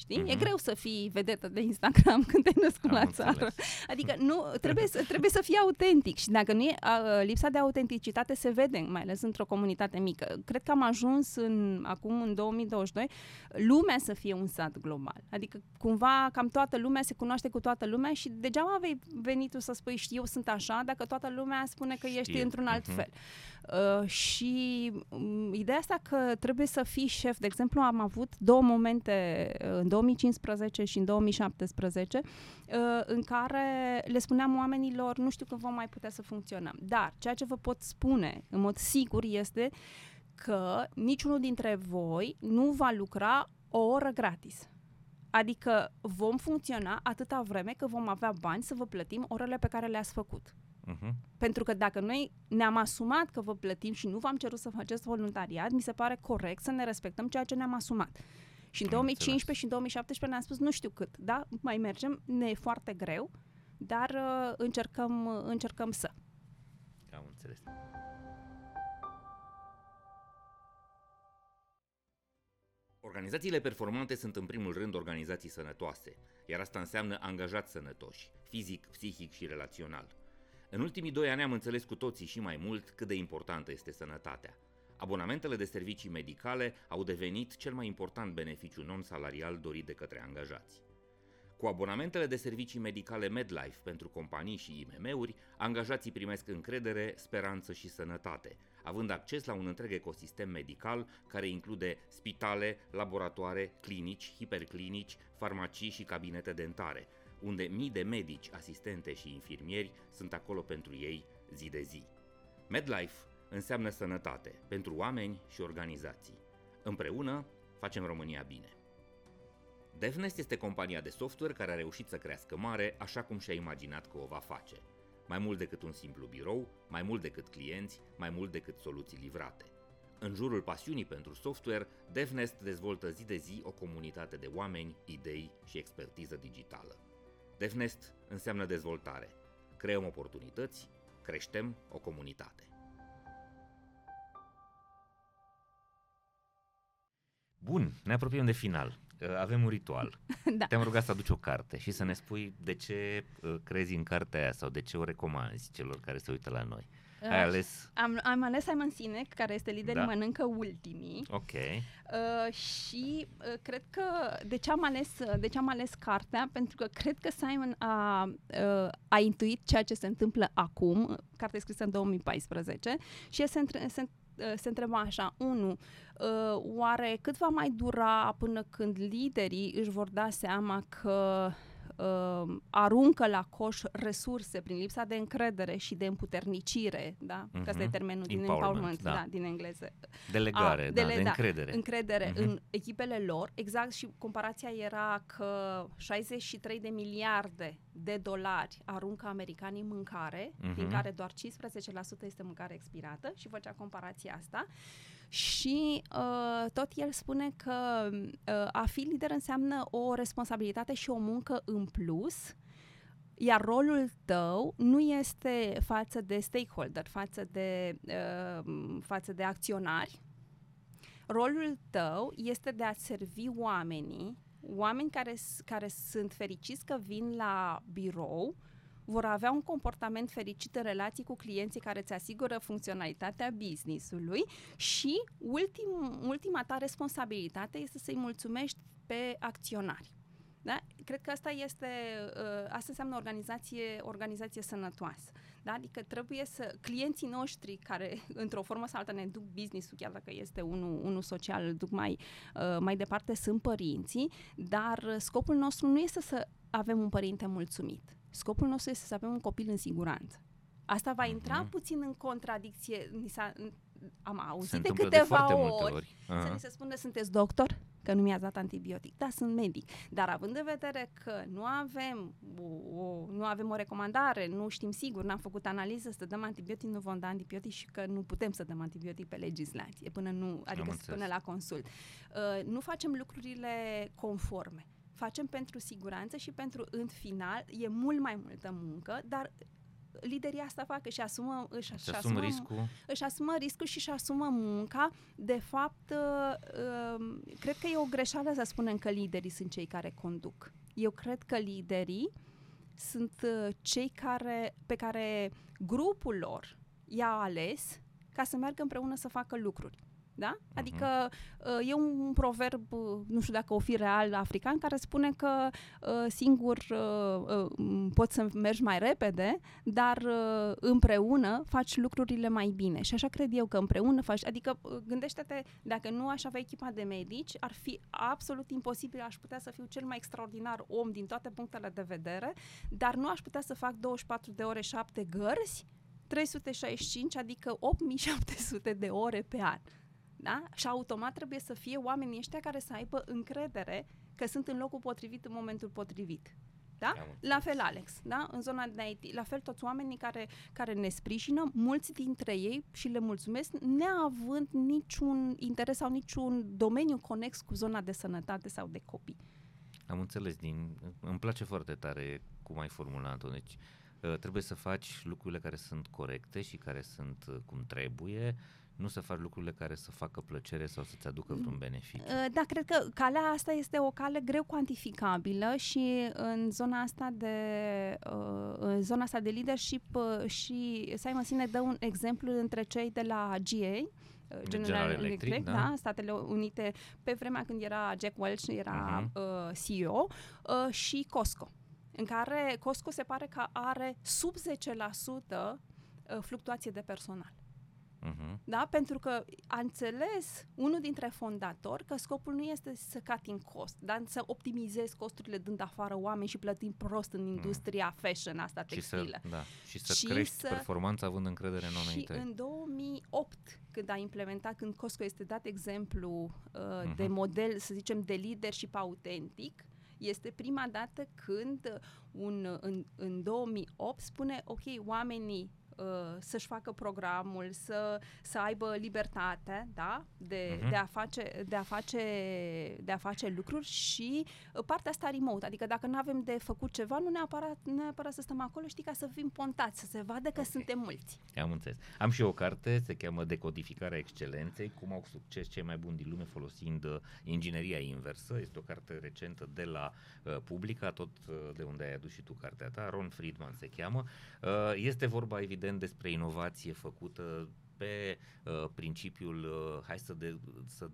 Știi? Mm-hmm. E Mhm. greu să fii vedetă de Instagram (laughs) când te-ai născut Am la înțeles. țară. Adică nu, trebuie să, trebuie să fii autentic și dacă nu e, a, lipsa de autenticitate se vede, mai ales într-o comunitate mică. Cred că am ajuns în, acum în 2022 lumea să fie un sat global. Adică cumva cam toată lumea se cunoaște cu toată lumea și degeaba vei veni tu să spui știu, eu sunt așa, dacă toată lumea spune că ești Știe. într-un alt Mhm. fel. Uh, și um, ideea asta că trebuie să fii șef, de exemplu, am avut două momente uh, în 2015 și în 2017 uh, în care le spuneam oamenilor, nu știu când vom mai putea să funcționăm. Dar ceea ce vă pot spune în mod sigur este că niciunul dintre voi nu va lucra o oră gratis. Adică vom funcționa atâta vreme că vom avea bani să vă plătim orele pe care le-ați făcut. Mhm. Pentru că dacă noi ne-am asumat că vă plătim și nu v-am cerut să faceți voluntariat, mi se pare corect să ne respectăm ceea ce ne-am asumat. Și în Am 2015 înțeles. și în 2017 ne-am spus nu știu cât, da, mai mergem, ne e foarte greu, dar uh, încercăm, uh, încercăm să. Am înțeles. Organizațiile performante sunt în primul rând organizații sănătoase, iar asta înseamnă angajați sănătoși, fizic, psihic și relațional. În ultimii doi ani am înțeles cu toții și mai mult cât de importantă este sănătatea. Abonamentele de servicii medicale au devenit cel mai important beneficiu non-salarial dorit de către angajați. Cu abonamentele de servicii medicale MedLife pentru companii și IMM-uri, angajații primesc încredere, speranță și sănătate, având acces la un întreg ecosistem medical care include spitale, laboratoare, clinici, hiperclinici, farmacii și cabinete dentare, unde mii de medici, asistente și infirmieri sunt acolo pentru ei zi de zi. MedLife înseamnă sănătate pentru oameni și organizații. Împreună facem România bine. DevNest este compania de software care a reușit să crească mare așa cum și-a imaginat că o va face. Mai mult decât un simplu birou, mai mult decât clienți, mai mult decât soluții livrate. În jurul pasiunii pentru software, DevNest dezvoltă zi de zi o comunitate de oameni, idei și expertiză digitală. DevNest înseamnă dezvoltare. Creăm oportunități, creștem o comunitate. Bun, ne apropiem de final. Uh, Avem un ritual. (laughs) da. Te-am rugat să aduci o carte și să ne spui de ce uh, crezi în cartea aia sau de ce o recomanzi celor care se uită la noi. Ai ales... Am, am ales Simon Sinek, care este lider Da. mănâncă ultimii. Ok. Uh, și uh, cred că de ce am ales de ce am ales cartea pentru că cred că Simon a, uh, a intuit ceea ce se întâmplă acum, cartea e scrisă în 2014 și el se, între, se, uh, se întreba așa, unu, uh, oare cât va mai dura până când liderii își vor da seama că uh, aruncă la coș resurse prin lipsa de încredere și de împuternicire, da? Că asta e Mhm. termenul din Empowerment, empowerment, da. da, din engleză. Delegare, A, da, dele- de da, încredere. încredere Mhm. în echipele lor, exact și comparația era că 63 de miliarde de dolari aruncă americanii în mâncare, Mhm. din care doar 15% este mâncare expirată și făcea comparația asta. Și uh, tot el spune că uh, a fi lider înseamnă o responsabilitate și o muncă în plus, iar rolul tău nu este față de stakeholder, față de, uh, față de acționari, rolul tău este de a servi oamenii, oameni care, s- care sunt fericiți că vin la birou, vor avea un comportament fericit în relații cu clienții care îți asigură funcționalitatea business-ului și ultim, ultima ta responsabilitate este să-i mulțumești pe acționari. Da? Cred că asta este, uh, asta înseamnă organizație, organizație sănătoasă. Da? Adică trebuie să, clienții noștri care (laughs) într-o formă sau alta ne duc business-ul, chiar dacă este unul, unul social, îl duc mai, uh, mai departe, sunt părinții, dar scopul nostru nu este să avem un părinte mulțumit. Scopul nostru este să avem un copil în siguranță. Asta va intra Mhm. puțin în contradicție. Ni s-a, am auzit Se de întâmplă câteva de foarte ori, multe ori. să Aha. ni se spună, sunteți doctor? Că nu mi-ați dat antibiotic. Da, sunt medic. Dar având în vedere că nu avem o, o, nu avem o recomandare, nu știm sigur, n-am făcut analiză să dăm antibiotic, nu vom da antibiotic și că nu putem să dăm antibiotic pe legislație, până nu, adică înțeles. până la consult. Uh, nu facem lucrurile conforme. Facem pentru siguranță și pentru, în final, e mult mai multă muncă, dar liderii asta fac, își asumă, își, își asumă riscul. Își asumă riscul și își asumă munca. De fapt, uh, uh, cred că e o greșeală să spunem că liderii sunt cei care conduc. Eu cred că liderii sunt uh, cei care, pe care grupul lor i-a ales ca să meargă împreună să facă lucruri. Da? Adică uh, e un proverb, uh, nu știu dacă o fi real african, care spune că uh, singur poți să mergi mai repede, dar împreună faci lucrurile mai bine. Și așa cred eu că împreună faci, adică gândește-te, dacă nu aș avea echipa de medici, ar fi absolut imposibil, aș putea să fiu cel mai extraordinar om din toate punctele de vedere, dar nu aș putea să fac 24 de ore, 7 gărzi, 365, adică 8700 de ore pe an. Da? Și automat trebuie să fie oamenii ăștia care să aibă încredere că sunt în locul potrivit în momentul potrivit. Da? La fel, Alex, da? în zona de IT. La fel, toți oamenii care, care ne sprijină, mulți dintre ei, și le mulțumesc, neavând niciun interes sau niciun domeniu conex cu zona de sănătate sau de copii. Am înțeles. Din, îmi place foarte tare cum ai formulat-o. Deci, uh, trebuie să faci lucrurile care sunt corecte și care sunt uh, cum trebuie, nu să faci lucrurile care să facă plăcere sau să-ți aducă vreun beneficiu. Uh, da, cred că calea asta este o cale greu cuantificabilă și în zona asta de, uh, în zona asta de leadership uh, și Simon Sinek dă un exemplu între cei de la GA, General, General Electric, Electric da? da? Statele Unite, pe vremea când era Jack Welch, era uh-huh. uh, CEO, uh, și Costco, în care Costco se pare că are sub 10% fluctuație de personal. Uh-huh. Da? Pentru că a înțeles unul dintre fondatori că scopul nu este să cati în cost, dar să optimizezi costurile dând afară oameni și plătind prost în industria uh-huh. fashion asta textilă. Și să, da, și să și crești să, performanța având încredere în oamenii Și în 2008, când a implementat, când Costco este dat exemplu uh, uh-huh. de model, să zicem, de leadership autentic, este prima dată când un, în, în 2008 spune, ok, oamenii uh, să-și facă programul, să, să aibă libertate, da? De, uh-huh. de, a face, de, a face, de a face lucruri și uh, partea asta remote, adică dacă nu avem de făcut ceva, nu neapărat, neapărat să stăm acolo, știi, ca să fim pontați, să se vadă că okay. suntem mulți. Am înțeles. Am și o carte, se cheamă Decodificarea Excelenței, cum au succes cei mai buni din lume folosind uh, ingineria inversă. Este o carte recentă de la uh, Publica, tot uh, de unde ai adus și tu cartea ta, Ron Friedman se cheamă. Uh, este vorba, evident, evident despre inovație făcută pe uh, principiul uh, hai să, de, să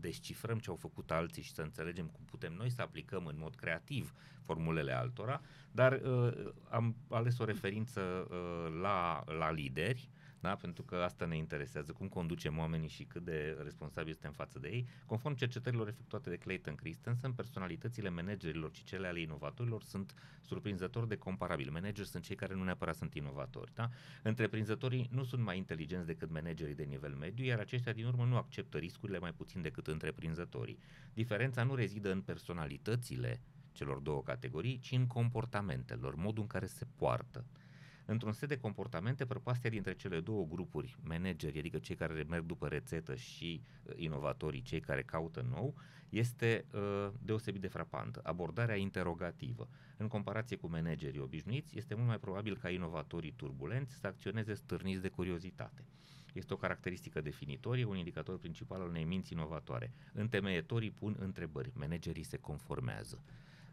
descifrăm ce au făcut alții și să înțelegem cum putem noi să aplicăm în mod creativ formulele altora, dar uh, am ales o referință uh, la, la lideri da? pentru că asta ne interesează, cum conducem oamenii și cât de responsabili suntem față de ei. Conform cercetărilor efectuate de Clayton Christensen, personalitățile managerilor și cele ale inovatorilor sunt surprinzător de comparabile. Manageri sunt cei care nu neapărat sunt inovatori. Da? Întreprinzătorii nu sunt mai inteligenți decât managerii de nivel mediu, iar aceștia din urmă nu acceptă riscurile mai puțin decât întreprinzătorii. Diferența nu rezidă în personalitățile celor două categorii, ci în comportamentelor, modul în care se poartă într-un set de comportamente, prăpastia dintre cele două grupuri, manageri, adică cei care merg după rețetă și uh, inovatorii, cei care caută nou, este uh, deosebit de frapantă. Abordarea interogativă. În comparație cu managerii obișnuiți, este mult mai probabil ca inovatorii turbulenți să acționeze stârniți de curiozitate. Este o caracteristică definitorie, un indicator principal al unei minți inovatoare. Întemeietorii pun întrebări, managerii se conformează.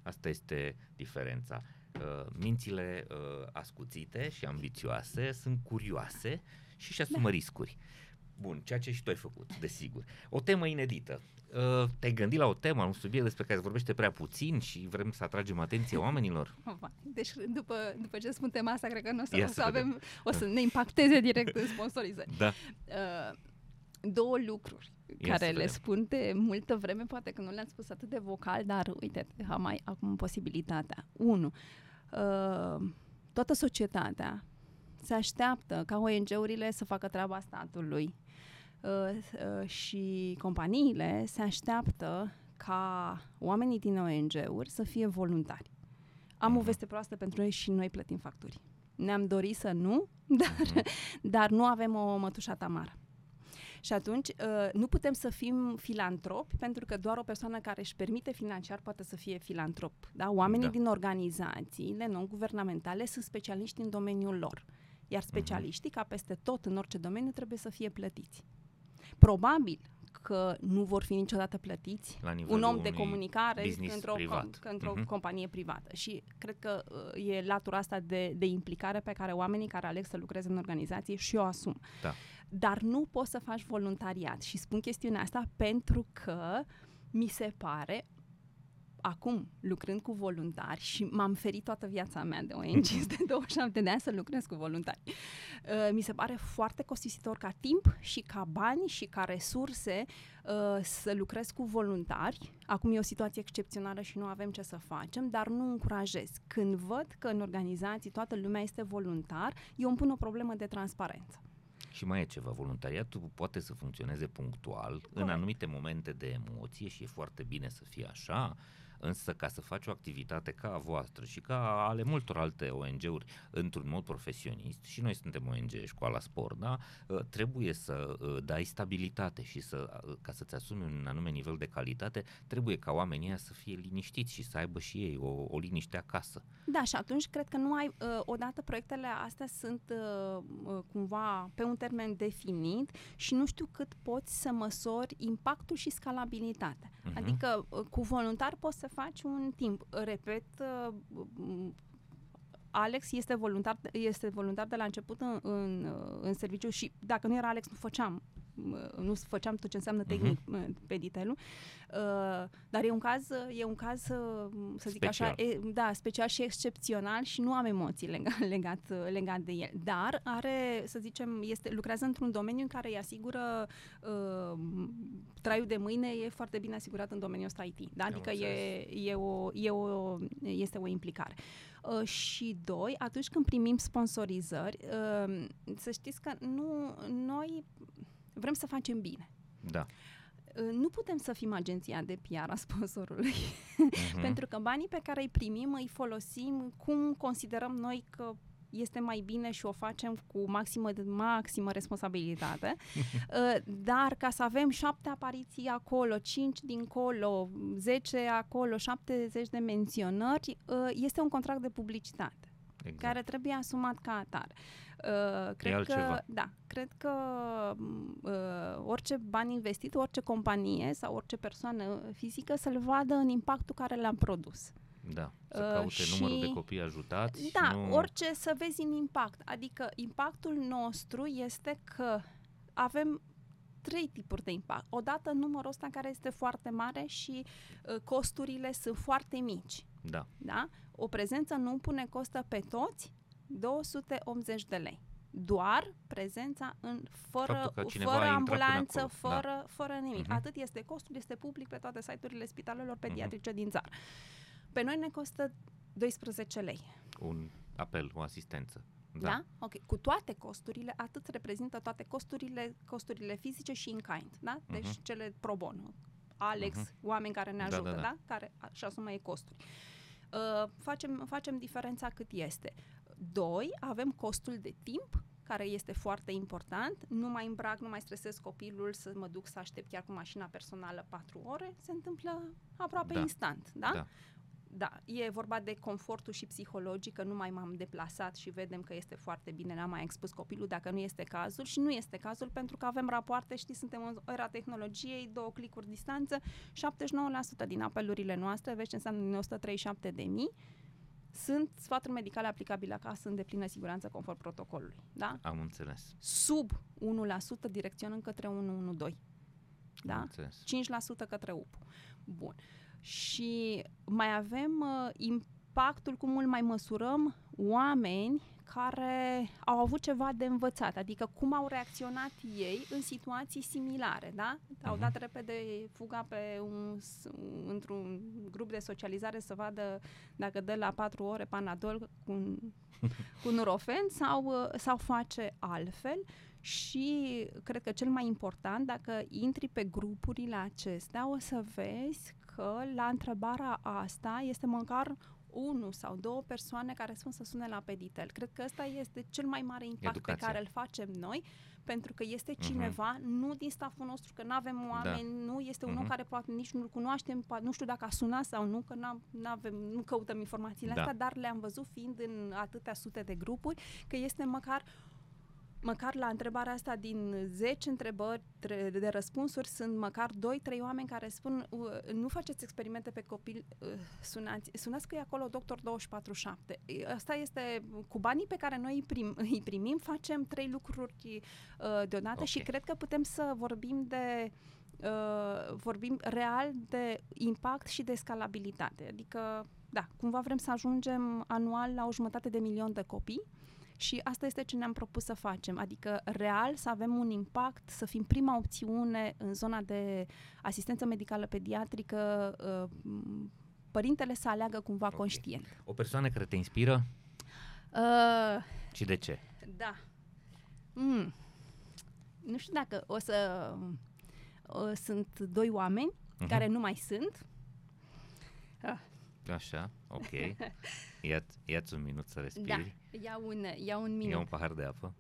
Asta este diferența. Uh, mințile uh, ascuțite și ambițioase sunt curioase și își asumă da. riscuri. Bun, ceea ce și tu ai făcut, desigur. O temă inedită. Uh, te-ai gândit la o temă, un subiect despre care se vorbește prea puțin și vrem să atragem atenția oamenilor? (laughs) Deci după, după ce spun tema asta, cred că nu o să, o să avem, o să ne impacteze direct în sponsorizări. Da. Uh, două lucruri Ia care le spun de multă vreme, poate că nu le-am spus atât de vocal, dar uite, am mai acum posibilitatea. Unu, uh, toată societatea se așteaptă ca ONG-urile să facă treaba statului uh, uh, și companiile se așteaptă ca oamenii din ONG-uri să fie voluntari. Am o mhm. veste proastă pentru noi și noi plătim facturi. Ne-am dorit să nu, (laughs) dar, uh-huh. dar nu avem o mătușată amară. Și atunci uh, nu putem să fim filantropi pentru că doar o persoană care își permite financiar poate să fie filantrop. Da? Oamenii Da. din organizațiile non-guvernamentale sunt specialiști în domeniul lor. Iar specialiștii, ca peste tot în orice domeniu, trebuie să fie plătiți. Probabil că nu vor fi niciodată plătiți La nivelul un om de unui comunicare business într-o, privat. com- într-o Mhm. companie privată. Și cred că uh, e latura asta de, de implicare pe care oamenii care aleg să lucreze în organizație și o asum. Da. Dar nu poți să faci voluntariat. Și spun chestiunea asta pentru că mi se pare acum, lucrând cu voluntari și m-am ferit toată viața mea de ONG, (laughs) de 27 de ani să lucrez cu voluntari. Uh, mi se pare foarte costisitor ca timp și ca bani și ca resurse uh, să lucrez cu voluntari. Acum e o situație excepțională și nu avem ce să facem, dar nu încurajez. Când văd că în organizații toată lumea este voluntar, eu îmi pun o problemă de transparență. Și mai e ceva, voluntariatul poate să funcționeze punctual în anumite momente de emoție și e foarte bine să fie așa, însă ca să faci o activitate ca a voastră și ca ale multor alte ONG-uri într-un mod profesionist, și noi suntem ONG Școala Sport, da? Uh, trebuie să uh, dai stabilitate și să, uh, ca să-ți asumi un anume nivel de calitate, trebuie ca oamenii ăia să fie liniștiți și să aibă și ei o, o liniște acasă. Da, și atunci cred că nu ai, uh, odată proiectele astea sunt uh, uh, cumva pe un termen definit și nu știu cât poți să măsori impactul și scalabilitatea. Mhm. Adică uh, cu voluntar poți să faci un timp. Repet, uh, m- Alex este voluntar, este voluntar de la început în, în, uh, în serviciu și dacă nu era Alex, nu făceam uh, nu făceam tot ce înseamnă tehnic uh, pe ditelul. Uh, dar e un caz, e un caz, uh, să zic așa, Special. e, da, special și excepțional și nu am emoții (laughs) legat, legat, legat de el. Dar are, să zicem, este, lucrează într-un domeniu în care îi asigură uh, traiul de mâine, e foarte bine asigurat în domeniul ăsta IT. Da? Am Adică e, înțeles. e o, e o, este o implicare. Uh, și doi, atunci când primim sponsorizări, uh, să știți că nu, noi vrem să facem bine. Da. Uh, Nu putem să fim agenția de PR a sponsorului, Mhm. (laughs) pentru că banii pe care îi primim îi folosim cum considerăm noi că este mai bine și o facem cu maximă, maximă responsabilitate. Uh, (laughs) Dar ca să avem șapte apariții acolo, cinci dincolo, zece acolo, 70 de menționări, uh, este un contract de publicitate Exact. care trebuie asumat ca atare. Uh, cred că, altceva. da, cred că m, uh, orice bani investit, orice companie sau orice persoană fizică să-l vadă în impactul care l-am produs. Da, să Uh, caute numărul de și- copii ajutați Da, și nu... orice să vezi în impact. Adică impactul nostru este că avem trei tipuri de impact. Odată numărul ăsta care este foarte mare și uh, costurile sunt foarte mici. Da, Da? O prezență nu pune costă pe toți 280 de lei. Doar prezența în fără, Faptul că cineva fără a intrat până ambulanță, acolo, da. fără, fără nimic. Mhm. Atât este costul, este public pe toate site-urile spitalelor Mhm. pediatrice din țară. Pe noi ne costă 12 lei. un apel, o asistență. Da. Da. da? Ok. Cu toate costurile, atât reprezintă toate costurile, costurile fizice și in kind, da? Deci Mhm. cele pro bono. Alex, Mhm. oameni care ne Da, da, ajută, da? da. Care a- și asumă ei costuri. Uh, facem, facem diferența cât este. Doi, avem costul de timp, care este foarte important. Nu mai îmbrac, nu mai stresez copilul să mă duc să aștept chiar cu mașina personală patru ore. Se întâmplă aproape Da. instant, da? Da. Da, e vorba de confortul și psihologic, că nu mai m-am deplasat și vedem că este foarte bine, n-am mai expus copilul dacă nu este cazul și nu este cazul pentru că avem rapoarte, știi, suntem în era tehnologiei, două clicuri distanță, 79% din apelurile noastre, vezi ce înseamnă din 137 de mii, sunt sfaturi medicale aplicabile acasă în deplină siguranță conform protocolului, da? Am înțeles. Sub 1% direcționăm către 112, Am da? înțeles. 5% către UP. Bun. Și mai avem uh, impactul, cum îl mai măsurăm, oameni care au avut ceva de învățat, adică cum au reacționat ei în situații similare, da? Au Mhm. dat repede fuga pe un, s- într-un grup de socializare să vadă dacă dă la patru ore panadol cu un, (laughs) cu nurofen sau, uh, sau face altfel și cred că cel mai important, dacă intri pe grupurile acestea, o să vezi că la întrebarea asta este măcar unu sau două persoane care spun să sune la Peditel. Cred că ăsta este cel mai mare impact Educația. pe care îl facem noi, pentru că este Mhm. cineva, nu din staful nostru, că nu avem oameni, nu este un om Mhm. care poate nici nu-l cunoaștem, poate, nu știu dacă a sunat sau nu, că n-am, n-avem, nu căutăm informațiile Da. astea, dar le-am văzut fiind în atâtea sute de grupuri, că este măcar măcar la întrebarea asta din 10 întrebări tre- de răspunsuri sunt măcar 2-3 oameni care spun "U, nu faceți experimente pe copil, uh, sunați, sunați că e acolo doctor 24-7. Asta este, cu banii pe care noi îi, prim, îi primim, facem trei lucruri uh, deodată Ok. și cred că putem să vorbim de uh, vorbim real de impact și de scalabilitate. Adică, da, cumva vrem să ajungem anual la o jumătate de milion de copii și asta este ce ne-am propus să facem, adică real să avem un impact, să fim prima opțiune în zona de asistență medicală pediatrică, uh, m, părintele să aleagă cumva Ok. conștient. O persoană care te inspiră Uh, și de ce? da. Mm. Nu știu dacă o să... Uh, sunt doi oameni Mhm. care nu mai sunt. Așa, ok. (laughs) Ia, ia-ți un minut să Da, respiri. iau un, iau un Ia minut. un pahar de apă.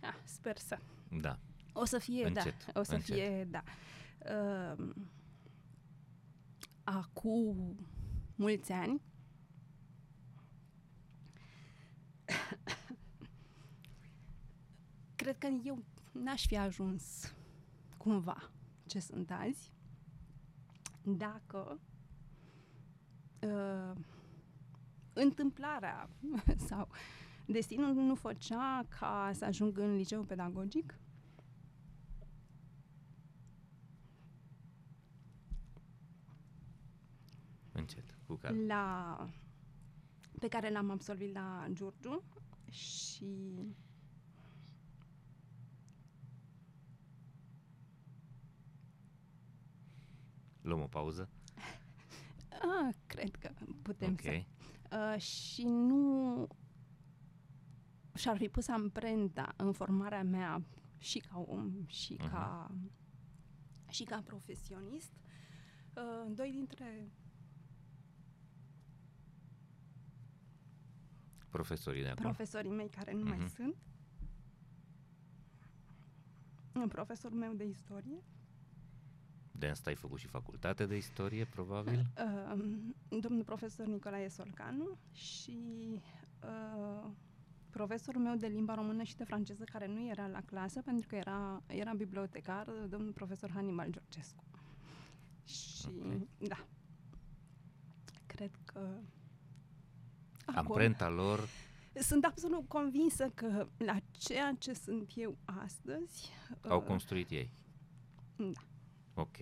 Ah, sper să. Da. O să fie, Încet, da. O să încet. fie, da. Uh, acum mulți ani, (coughs) cred că eu n-aș fi ajuns cumva ce sunt azi dacă uh, întâmplarea (laughs) sau destinul nu făcea ca să ajung în liceu pedagogic Încet, cu calm. la pe care l-am absolvit la Giurgiu și Luăm o pauză. a, (laughs) cred că putem ok. să uh, și nu și-ar fi pus amprenta în formarea mea și ca om și Mhm. ca și ca profesionist. Uh, doi dintre Profesorii de acum. profesorii mei care nu mai Mhm. sunt. Un profesor meu de istorie, de asta ai făcut și facultate de istorie, probabil. (laughs) uh, domnul profesor Nicolae Solcanu și uh, profesorul meu de limba română și de franceză, care nu era la clasă pentru că era, era bibliotecar, domnul profesor Hannibal Georgescu. Și, Ok. da, cred că acolo- Amprenta lor, Sunt absolut convinsă că la ceea ce sunt eu astăzi... au uh, construit ei. Da. Ok.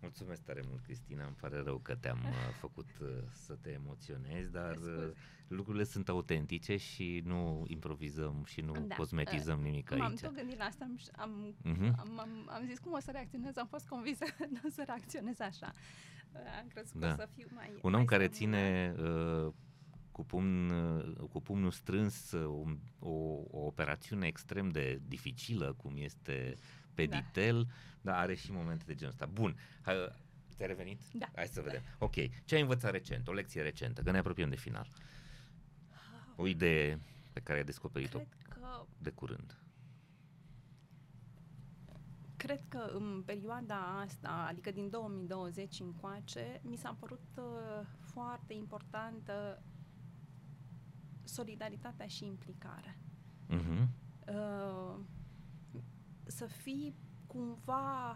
Mulțumesc tare mult, Cristina. Îmi pare rău că te-am uh, făcut uh, să te emoționezi, dar uh, Scuze. lucrurile sunt autentice și nu improvizăm și nu Da. cosmetizăm nimic M-am aici. tot gândit la asta, am, am, Mhm. am, am, am zis cum o să reacționez, am fost convinsă (laughs) că nu o să reacționez așa. Uh, Am crezut Da. că o să fiu mai Un om mai care stămână. ține uh, cu, pumn, uh, cu pumnul strâns uh, un, o, o operațiune extrem de dificilă, cum este Peditel, da. dar are și momente de genul ăsta. Bun, hai, ți-ai revenit? Da. Hai să vedem. Ok, ce ai învățat recent? O lecție recentă, că ne apropiem de final. O idee pe care ai descoperit-o Cred că, de curând. cred că în perioada asta, adică din 2020 încoace, mi s-a părut uh, foarte importantă solidaritatea și implicarea. Mhm. uh, să fii cumva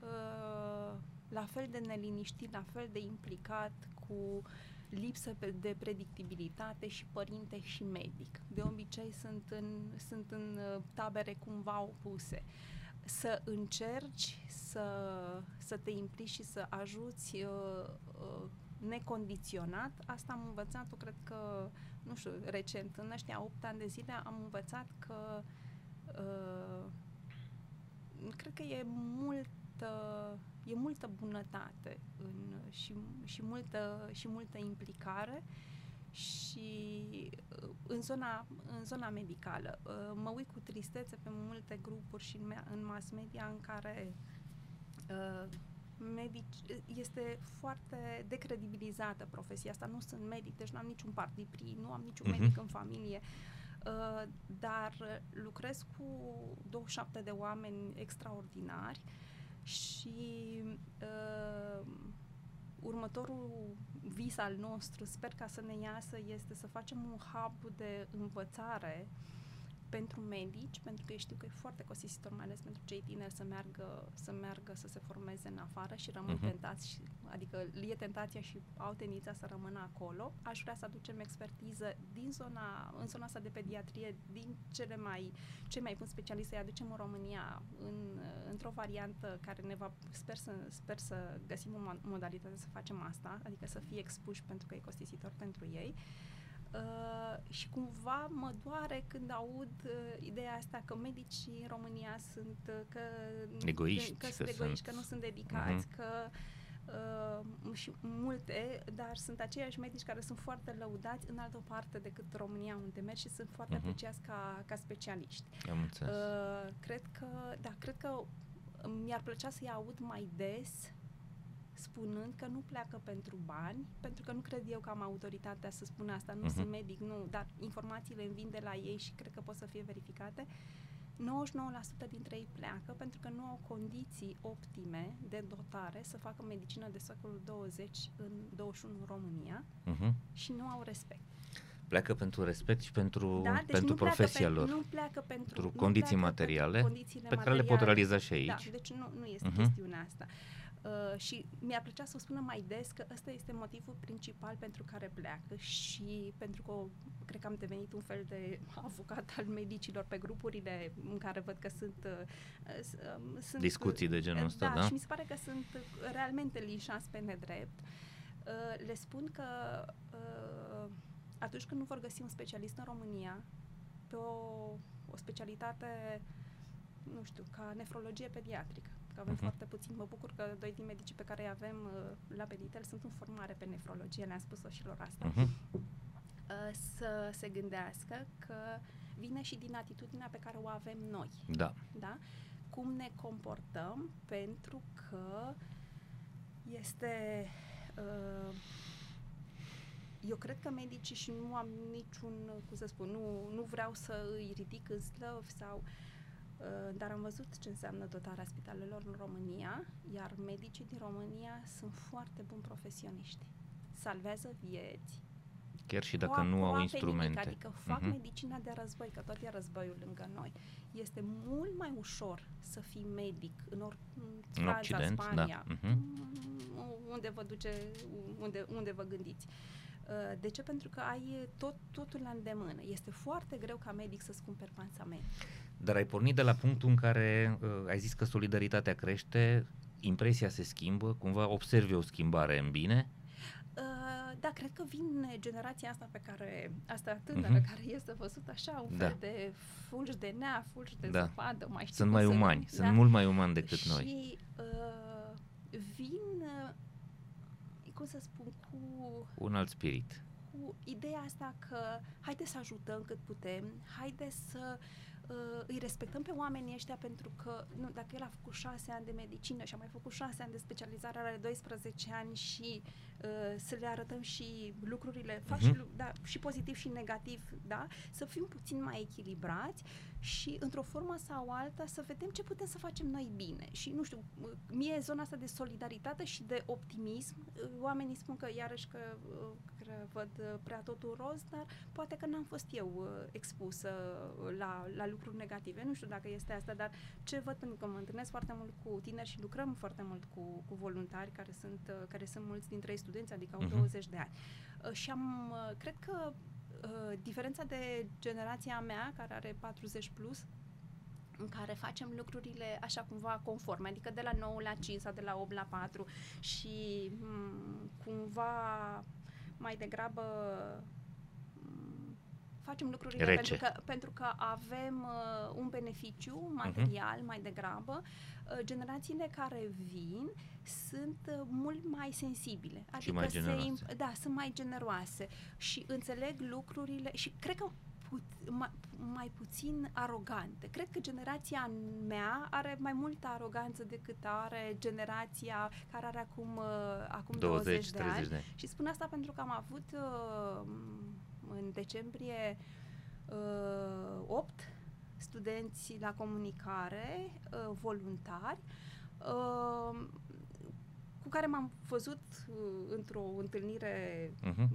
uh, la fel de neliniștit, la fel de implicat cu lipsă pe- de predictibilitate și părinte și medic. De obicei sunt în, sunt în uh, tabere cumva opuse. Să încerci să, să te implici și să ajuți uh, uh, necondiționat, asta am învățat-o, cred că, nu știu, recent, în ăștia 8 ani de zile am învățat că uh, cred că e multă e multă bunătate în, și, și, multă, și multă implicare și uh, în zona, în zona medicală. Uh, Mă uit cu tristețe pe multe grupuri și în, mea- în mass media în care Uh, medici, este foarte decredibilizată profesia asta. Nu sunt medic, deci nu am niciun partipri, nu am niciun uh-huh. medic în familie. Uh, dar lucrez cu 27 de oameni extraordinari și uh, următorul vis al nostru, sper ca să ne iasă, este să facem un hub de învățare uh, pentru medici, pentru că știu că e foarte costisitor, mai ales pentru cei tineri, să meargă să, meargă să se formeze în afară și rămân uh-huh. tentați, și, adică e tentația și au tendința să rămână acolo. Aș vrea să aducem expertiză din zona, în zona asta de pediatrie, din cele mai, cei mai buni specialiști, să-i aducem în România în, într-o variantă care ne va, sper să, sper să găsim o modalitate să facem asta, adică să fie expuși pentru că e costisitor pentru ei. Uh, Uh, și cumva mă doare când aud uh, ideea asta că medicii în România sunt uh, că, egoiști, că, că sunt egoiști, că nu sunt dedicați, uh-huh. că uh, și multe, dar sunt aceiași medici care sunt foarte lăudați în altă parte decât România unde merg și sunt foarte uh-huh. apreciați ca, ca specialiști. Am înțeles. Uh, cred că, da, cred că mi-ar plăcea să-i aud mai des spunând că nu pleacă pentru bani, pentru că nu cred eu că am autoritatea să spun asta, nu uh-huh. sunt medic, nu, dar informațiile îmi vin de la ei și cred că pot să fie verificate. 99% dintre ei pleacă pentru că nu au condiții optime de dotare să facă medicină de secolul 20 în 21 în România uh-huh. și nu au respect. Pleacă pentru respect și pentru, da, deci pentru profesia lor. Nu pleacă pentru, pentru condiții materiale pe materiale. care le pot realiza și aici. Da, deci nu, nu este uh-huh. chestiunea asta. Uh, Uh, și mi-ar plăcea să o spună mai des că ăsta este motivul principal pentru care pleacă și pentru că cred că am devenit un fel de avocat al medicilor pe grupurile în care văd că sunt, uh, um, sunt discuții de genul ăsta, da, da? și mi se pare că sunt realmente linșați pe nedrept. Uh, le spun că uh, atunci când nu vor găsi un specialist în România pe o, o specialitate nu știu, ca nefrologie pediatrică că avem uh-huh. foarte puțin. Mă bucur că doi din medicii pe care îi avem uh, la Peditel sunt în formare pe nefrologie, le-am spus-o și lor asta. Uh-huh. Uh, să se gândească că vine și din atitudinea pe care o avem noi. Da. da? Cum ne comportăm pentru că este uh, eu cred că medicii și nu am niciun, cum să spun, nu, nu vreau să îi ridic în slăv sau uh, Uh, dar am văzut ce înseamnă dotarea spitalelor în România, iar medicii din România sunt foarte buni profesioniști. Salvează vieți. Chiar și dacă nu au instrumente. Nimic, adică fac uh-huh. medicina de război, că tot e războiul lângă noi. Este mult mai ușor să fii medic în, or- în Franța, Occident, Spania, da. uh-huh. unde vă duce, unde, unde vă gândiți. Uh, de ce? Pentru că ai tot, totul la îndemână. Este foarte greu ca medic să-ți cumperi pansament. Dar ai pornit de la punctul în care uh, ai zis că solidaritatea crește, impresia se schimbă, cumva observi o schimbare în bine? Uh, da, cred că vin generația asta pe care, asta tânără, uh-huh. care este văzut așa, un da. fel de fulgi de nea, fulgi de da. zăpadă, mai știu Sunt mai umani, da? sunt mult mai umani decât și, noi. Și uh, vin, uh, cum să spun, cu... Un alt spirit. Cu ideea asta că haide să ajutăm cât putem, haide să uh, uh, îi respectăm pe oamenii ăștia pentru că nu, dacă el a făcut șase ani de medicină și a mai făcut șase ani de specializare, are 12 ani și uh, să le arătăm și lucrurile, uh-huh. fac și, mhm. da, și pozitiv și negativ, da? Să fim puțin mai echilibrați și într-o formă sau alta să vedem ce putem să facem noi bine. Și nu știu, mie zona asta de solidaritate și de optimism, uh, oamenii spun că iarăși că, uh, că văd prea totul roz, dar poate că n-am fost eu uh, expusă la, la lucruri negative. Nu știu dacă este asta, dar ce văd pentru că mă întâlnesc foarte mult cu tineri și lucrăm foarte mult cu, cu voluntari care sunt, care sunt mulți dintre ei studenți, adică au uh-huh. 20 de ani. Și am, cred că Uh, diferența de generația mea, care are 40 plus, în care facem lucrurile așa cumva conforme, adică de la 9 la 5 sau de la 8 la 4 și m- mm, cumva mai degrabă facem lucrurile Rece. pentru că, pentru că avem uh, un beneficiu material uh-huh. mai degrabă. Uh, generațiile care vin sunt uh, mult mai sensibile. Adică și mai generoase. Se, da, sunt mai generoase și înțeleg lucrurile și cred că pu- mai, mai puțin arogante. Cred că generația mea are mai multă aroganță decât are generația care are acum, uh, acum 20, 20 de ani. De Și spun asta pentru că am avut uh, în decembrie uh, 8 studenți la comunicare, uh, voluntari, uh, cu care m-am văzut uh, într-o întâlnire uh-huh.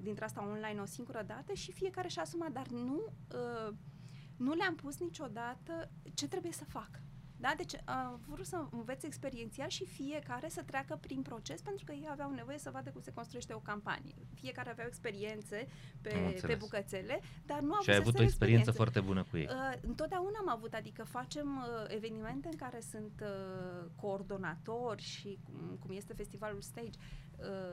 dintre asta online o singură dată și fiecare și-a asumat, dar nu, uh, nu le-am pus niciodată ce trebuie să fac. Da? Deci am vrut să învețe experiențial și fiecare să treacă prin proces pentru că ei aveau nevoie să vadă cum se construiește o campanie. Fiecare avea experiențe pe, pe bucățele, dar nu au Și ai avut o experiență foarte bună cu ei. Uh, întotdeauna am avut, adică facem uh, evenimente în care sunt uh, coordonatori și cum, cum este festivalul Stage, Uh,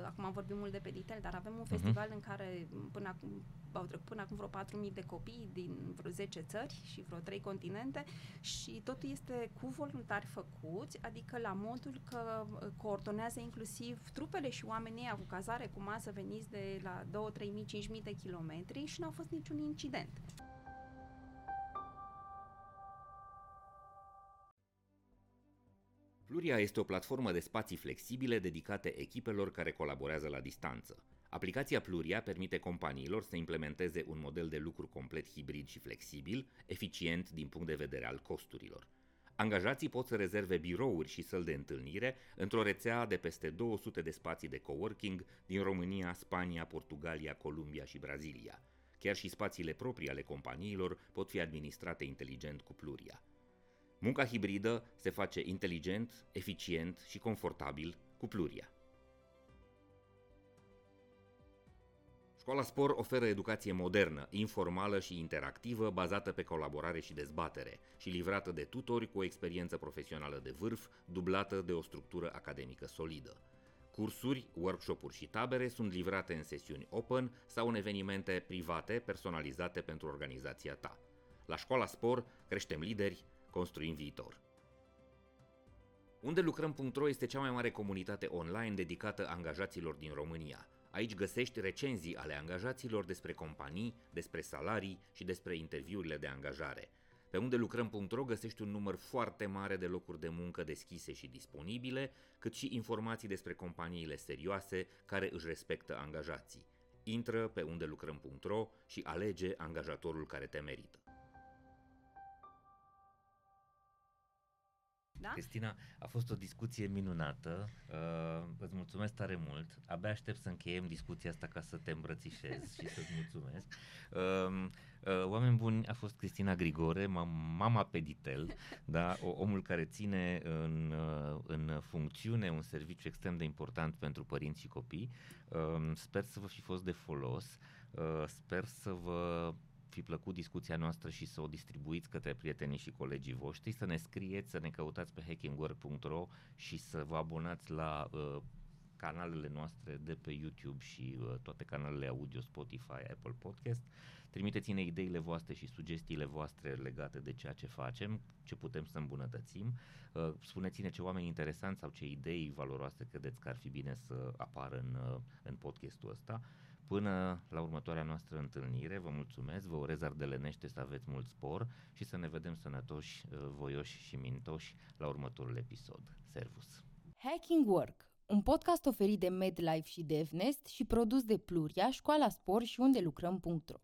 acum vorbim mult de pe Peditel, dar avem un uh-huh. festival în care până acum, au trecut până acum vreo 4.000 de copii din vreo 10 țări și vreo 3 continente și totul este cu voluntari făcuți, adică la modul că uh, coordonează inclusiv trupele și oamenii cu cazare, cu masă veniți de la 2, 3.000, 5.000 de kilometri și n-a fost niciun incident. Pluria este o platformă de spații flexibile dedicate echipelor care colaborează la distanță. Aplicația Pluria permite companiilor să implementeze un model de lucru complet hibrid și flexibil, eficient din punct de vedere al costurilor. Angajații pot să rezerve birouri și săli de întâlnire într-o rețea de peste 200 de spații de coworking din România, Spania, Portugalia, Columbia și Brazilia. Chiar și spațiile proprii ale companiilor pot fi administrate inteligent cu Pluria. Munca hibridă se face inteligent, eficient și confortabil cu Pluria. Școala Spor oferă educație modernă, informală și interactivă, bazată pe colaborare și dezbatere și livrată de tutori cu o experiență profesională de vârf, dublată de o structură academică solidă. Cursuri, workshop-uri și tabere sunt livrate în sesiuni open sau în evenimente private personalizate pentru organizația ta. La Școala Spor creștem lideri, construim viitor. Unde lucrăm.ro este cea mai mare comunitate online dedicată angajaților din România. Aici găsești recenzii ale angajaților despre companii, despre salarii și despre interviurile de angajare. Pe unde lucrăm.ro găsești un număr foarte mare de locuri de muncă deschise și disponibile, cât și informații despre companiile serioase care își respectă angajații. Intră pe unde lucrăm.ro și alege angajatorul care te merită. Da? Cristina, a fost o discuție minunată. Uh, îți mulțumesc tare mult. Abia aștept să încheiem discuția asta ca să te îmbrățișez și să-ți mulțumesc. Uh, uh, oameni buni, a fost Cristina Grigore, mama Peditel, da? o, omul care ține în, uh, în funcțiune un serviciu extrem de important pentru părinți și copii. Uh, sper să vă fi fost de folos. Uh, sper să vă fi plăcut discuția noastră și să o distribuiți către prietenii și colegii voștri, să ne scrieți, să ne căutați pe hackingwork.ro și să vă abonați la uh, canalele noastre de pe YouTube și uh, toate canalele audio, Spotify, Apple Podcast. Trimiteți-ne ideile voastre și sugestiile voastre legate de ceea ce facem, ce putem să îmbunătățim. Uh, spuneți-ne ce oameni interesanți sau ce idei valoroase credeți că ar fi bine să apară în, uh, în podcastul ăsta. Până la următoarea noastră întâlnire, vă mulțumesc, vă urez ardelenește să aveți mult spor și să ne vedem sănătoși, uh, voioși și mintoși la următorul episod. Servus! Hacking Work, un podcast oferit de MedLife și DevNest și produs de Pluria, Școala Spor și unde lucrăm.ro